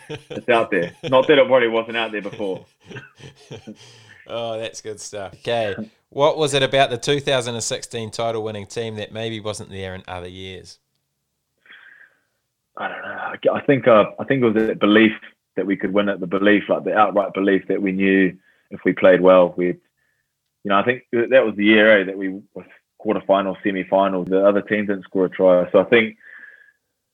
It's out there. Not that it probably wasn't out there before. oh, that's good stuff. Okay. What was it about the 2016 title winning team that maybe wasn't there in other years? I don't know. I- think uh, I think it was the belief that we could win it. The belief, like the outright belief that we knew if we played well, we'd. You know, I think that was the year eh, that we was quarterfinal, semi-final. The other team didn't score a try, so I think,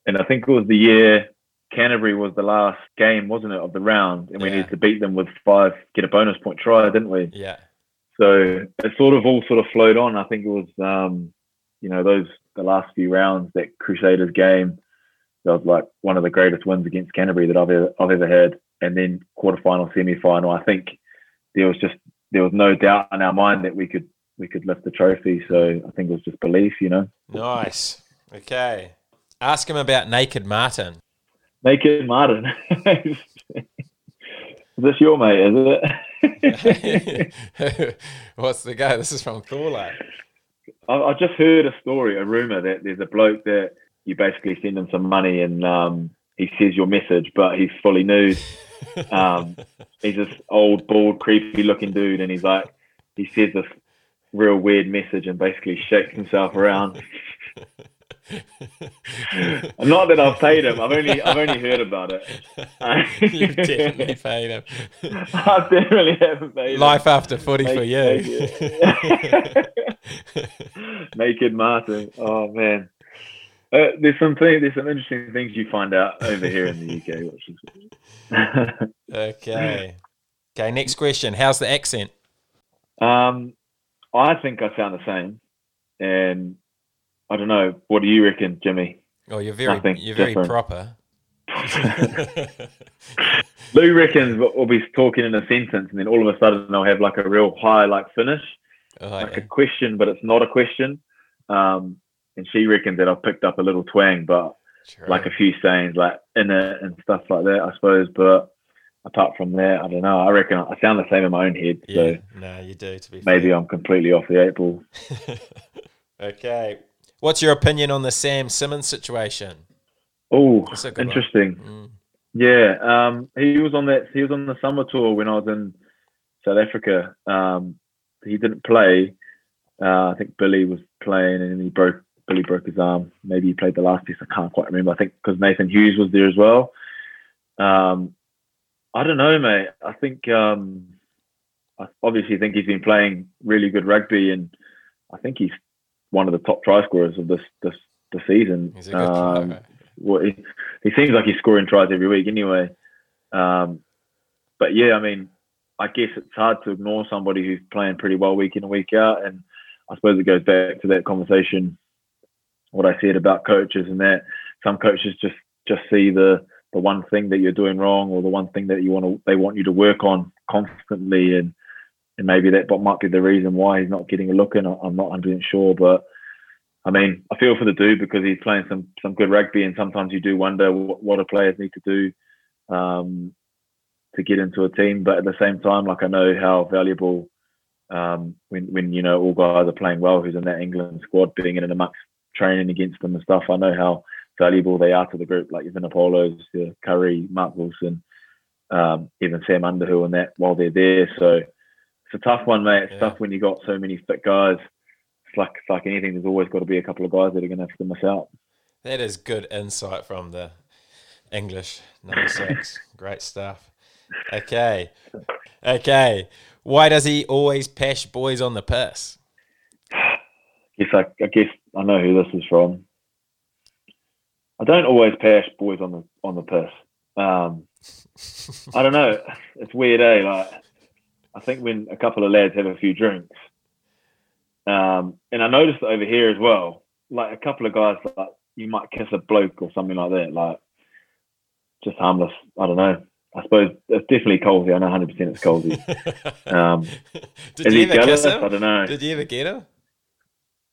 and I think it was the year Canterbury was the last game, wasn't it, of the round, and we Yeah. needed to beat them with five, get a bonus point try, didn't we? Yeah. So it sort of all sort of flowed on. I think it was, um, you know, those the last few rounds that Crusaders game. That was like one of the greatest wins against Canterbury that I've ever, I've ever had. And then quarterfinal, semi-final. I think there was just there was no doubt in our mind that we could we could lift the trophy. So I think it was just belief, you know. Nice. Okay. Ask him about Naked Martin. Naked Martin. is this your mate? Is it? What's the guy? This is from Caller. I, I just heard a story, a rumor that there's a bloke that you basically send him some money and um, he says your message, but he's fully nude. Um, he's this old, bald, creepy looking dude, and he's like, he says this real weird message and basically shakes himself around. Not that I've paid him. I've only I've only heard about it. You've definitely paid him. I definitely haven't paid him. Life after footy for you. Naked, Naked Martin. Oh man. Uh, there's some thing, there's some interesting things you find out over here in the UK, which is okay. Okay, next question. How's the accent? um, I think I sound the same, and I don't know. What do you reckon, Jimmy? Oh, you're very Nothing you're very different. proper. Lou reckons we'll be talking in a sentence, and then all of a sudden I'll have like a real high like finish, Oh, like yeah. a question, but it's not a question. Um, and she reckons that I've picked up a little twang, but True. like a few sayings like in it and stuff like that, I suppose. But apart from that, I don't know. I reckon I sound the same in my own head. yeah, So no, you do. To be maybe fair. I'm completely off the eight ball. okay. What's your opinion on the Sam Simmonds situation? Oh, That's a good one. interesting. Mm, Yeah, um, he was on that. He was on the summer tour when I was in South Africa. Um, he didn't play. Uh, I think Billy was playing, and he broke. Billy broke his arm. Maybe he played the last piece. I can't quite remember. I think because Nathan Hughes was there as well. Um, I don't know, mate. I think um, I obviously think he's been playing really good rugby, and I think he's one of the top try scorers of this this the season. He's a good um. Well, he, he seems like he's scoring tries every week anyway. Um, but yeah, I mean, I guess it's hard to ignore somebody who's playing pretty well week in and week out, and I suppose it goes back to that conversation what I said about coaches and that some coaches just just see the the one thing that you're doing wrong or the one thing that you want to they want you to work on constantly and and maybe that but might be the reason why he's not getting a look in. I'm not 100 sure, but I mean, I feel for the dude because he's playing some some good rugby, and sometimes you do wonder what, what a players need to do um, to get into a team. But at the same time, like I know how valuable um, when when you know all guys are playing well, who's in that England squad, being in and amongst training against them and stuff. I know how valuable they are to the group, like even Apollos, uh, Curry, Mark Wilson, um, even Sam Underhill and that while they're there. So it's a tough one, mate. It's yeah. tough when you got so many fit guys. It's like it's like anything. There's always got to be a couple of guys that are going to have to miss out. That is good insight from the English number six. Great stuff. Okay, okay. Why does he always pash boys on the piss? Yes, I, I guess I know who this is from. I don't always pass boys on the on the piss. Um, I don't know. It's weird, eh? Like I think when a couple of lads have a few drinks, um, and I noticed over here as well. Like a couple of guys, like you might kiss a bloke or something like that. Like just harmless. I don't know. I suppose it's definitely Colsey. I know 100 percent it's Colsey. Um, Did you ever kiss him? I don't know. Did you ever get him?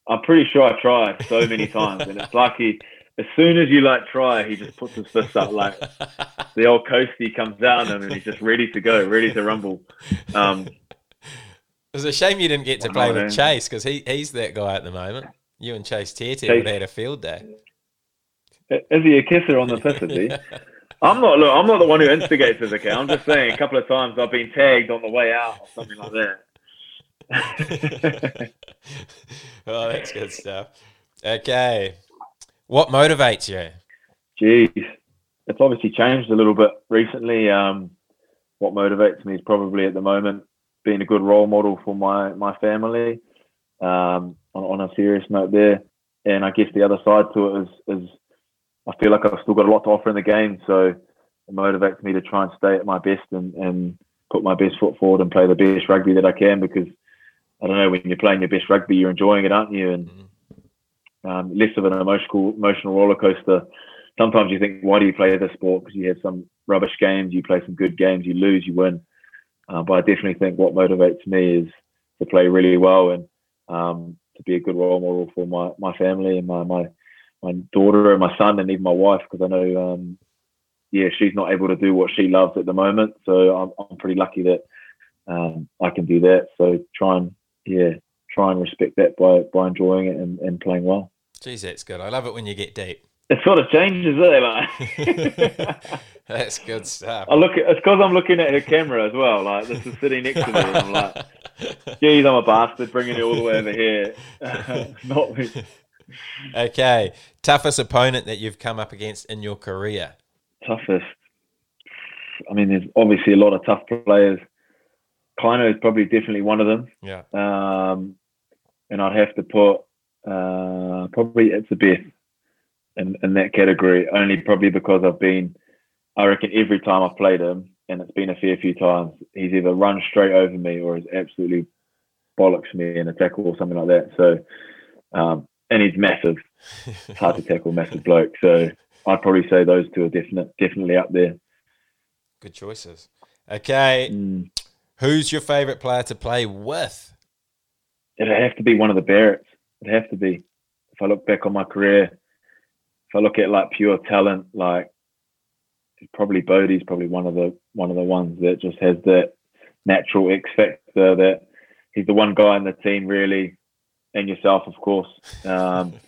I'm pretty sure I tried so many times, and it's like he, as soon as you like try, he just puts his fist up like the old coastie comes down and he's just ready to go, ready to rumble. Um, it was a shame you didn't get to play with Chase because he, he's that guy at the moment. You and Chase Tiatia would have had a field day. Is he a kisser on the piss? Is? I'm not. Look, I'm not the one who instigates this. Okay, I'm just saying. A couple of times I've been tagged on the way out or something like that. oh, that's good stuff. Okay. What motivates you? Geez, it's obviously changed a little bit recently. Um, what motivates me is probably at the moment being a good role model for my my family. Um, on, on, a serious note, there, and I guess the other side to it is is I feel like I've still got a lot to offer in the game, so it motivates me to try and stay at my best and and put my best foot forward and play the best rugby that I can because I don't know when you're playing your best rugby, you're enjoying it, aren't you? And mm-hmm. Um, less of an emotional emotional roller coaster. Sometimes you think, why do you play this sport? Because you have some rubbish games, you play some good games, you lose, you win. Uh, but I definitely think what motivates me is to play really well and um, to be a good role model for my, my family and my, my my daughter and my son and even my wife because I know um, yeah she's not able to do what she loves at the moment so I'm, I'm pretty lucky that um, I can do that so try and yeah, try and respect that by by enjoying it and, and playing well. Jeez, that's good. I love it when you get deep. It sort of changes there, like. that's good stuff. I look at it's because I'm looking at her camera as well. Like this is sitting next to me, and I'm like, "Geez, I'm a bastard, bringing it all the way over here." Not me. Okay, toughest opponent that you've come up against in your career. Toughest. I mean, there's obviously a lot of tough players Kleino is probably definitely one of them. Yeah. Um, and I'd have to put uh, probably it's a best in, in that category, only probably because I've been, I reckon every time I've played him, and it's been a fair few times, he's either run straight over me or has absolutely bollocks me in a tackle or something like that. So, um, and he's massive, it's hard to tackle, massive bloke. So I'd probably say those two are definite, definitely up there. Good choices. Okay. Mm. Who's your favourite player to play with? It'd have to be one of the Barretts. It'd have to be. If I look back on my career, if I look at like pure talent, like probably Bodie's probably one of the one of the ones that just has that natural X factor that he's the one guy in the team really, and yourself of course. Um,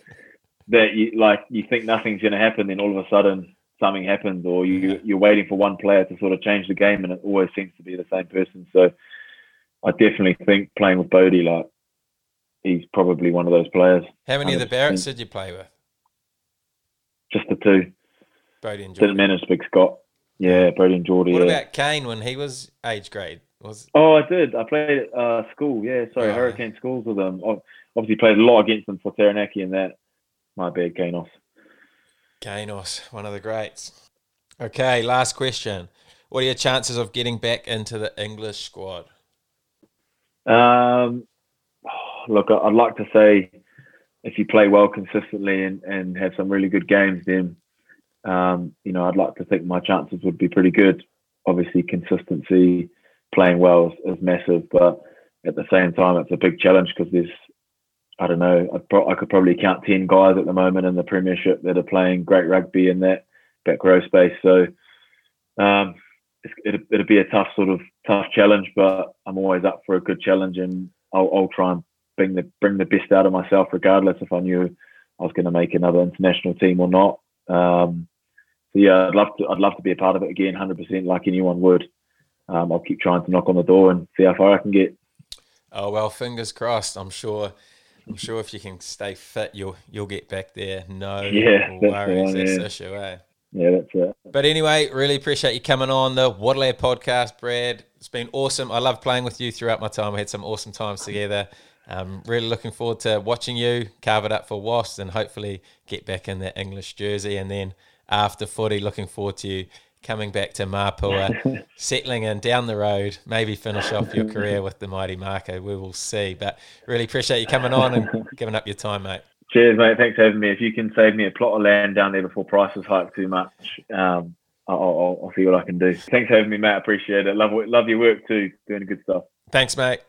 that you like you think nothing's going to happen, then all of a sudden something happens or you you're waiting for one player to sort of change the game and it always seems to be the same person. So I definitely think playing with Bodie, like he's probably one of those players. How many of the Barretts did you play with? Just the two. Bodie and Jordan. Didn't manage Big Scott. Yeah, Brody and Jordie. What yeah. about Kane when he was age grade? Was Oh, I did. I played at uh, school. Yeah, sorry, Oh. Hurricane Schools with them. I Obviously, played a lot against them for Taranaki and that. My bad, Kanos. Ganos, one of the greats. Okay, last question. What are your chances of getting back into the English squad? Um, look, I'd like to say if you play well consistently and, and have some really good games, then um, you know I'd like to think my chances would be pretty good. Obviously, consistency, playing well is, is massive, but at the same time, it's a big challenge because there's I don't know pro- I could probably count ten guys at the moment in the Premiership that are playing great rugby in that back row space. So um, it'd, it'd be a tough sort of tough challenge, but I'm always up for a good challenge, and I'll, I'll try and bring the bring the best out of myself, regardless if I knew I was going to make another international team or not. Um, so yeah, I'd love to I'd love to be a part of it again, hundred percent, like anyone would. Um, I'll keep trying to knock on the door and see how far I can get. Oh well, fingers crossed. I'm sure. I'm sure if you can stay fit, you'll you'll get back there. No Yeah, worries. That's yeah. issue, eh? Yeah, that's it. But anyway, really appreciate you coming on the Waddle podcast, Brad. It's been awesome. I love playing with you throughout my time. We had some awesome times together. Um, really looking forward to watching you carve it up for Wasps and hopefully get back in that English jersey. And then after footy, looking forward to you coming back to Mapua, settling in down the road, maybe finish off your career with the mighty Marco. We will see. But really appreciate you coming on and giving up your time, mate. Cheers, mate. Thanks for having me. If you can save me a plot of land down there before prices hike too much, um, I'll, I'll, I'll see what I can do. Thanks for having me, Matt. Appreciate it. Love love your work too. Doing good stuff. Thanks, mate.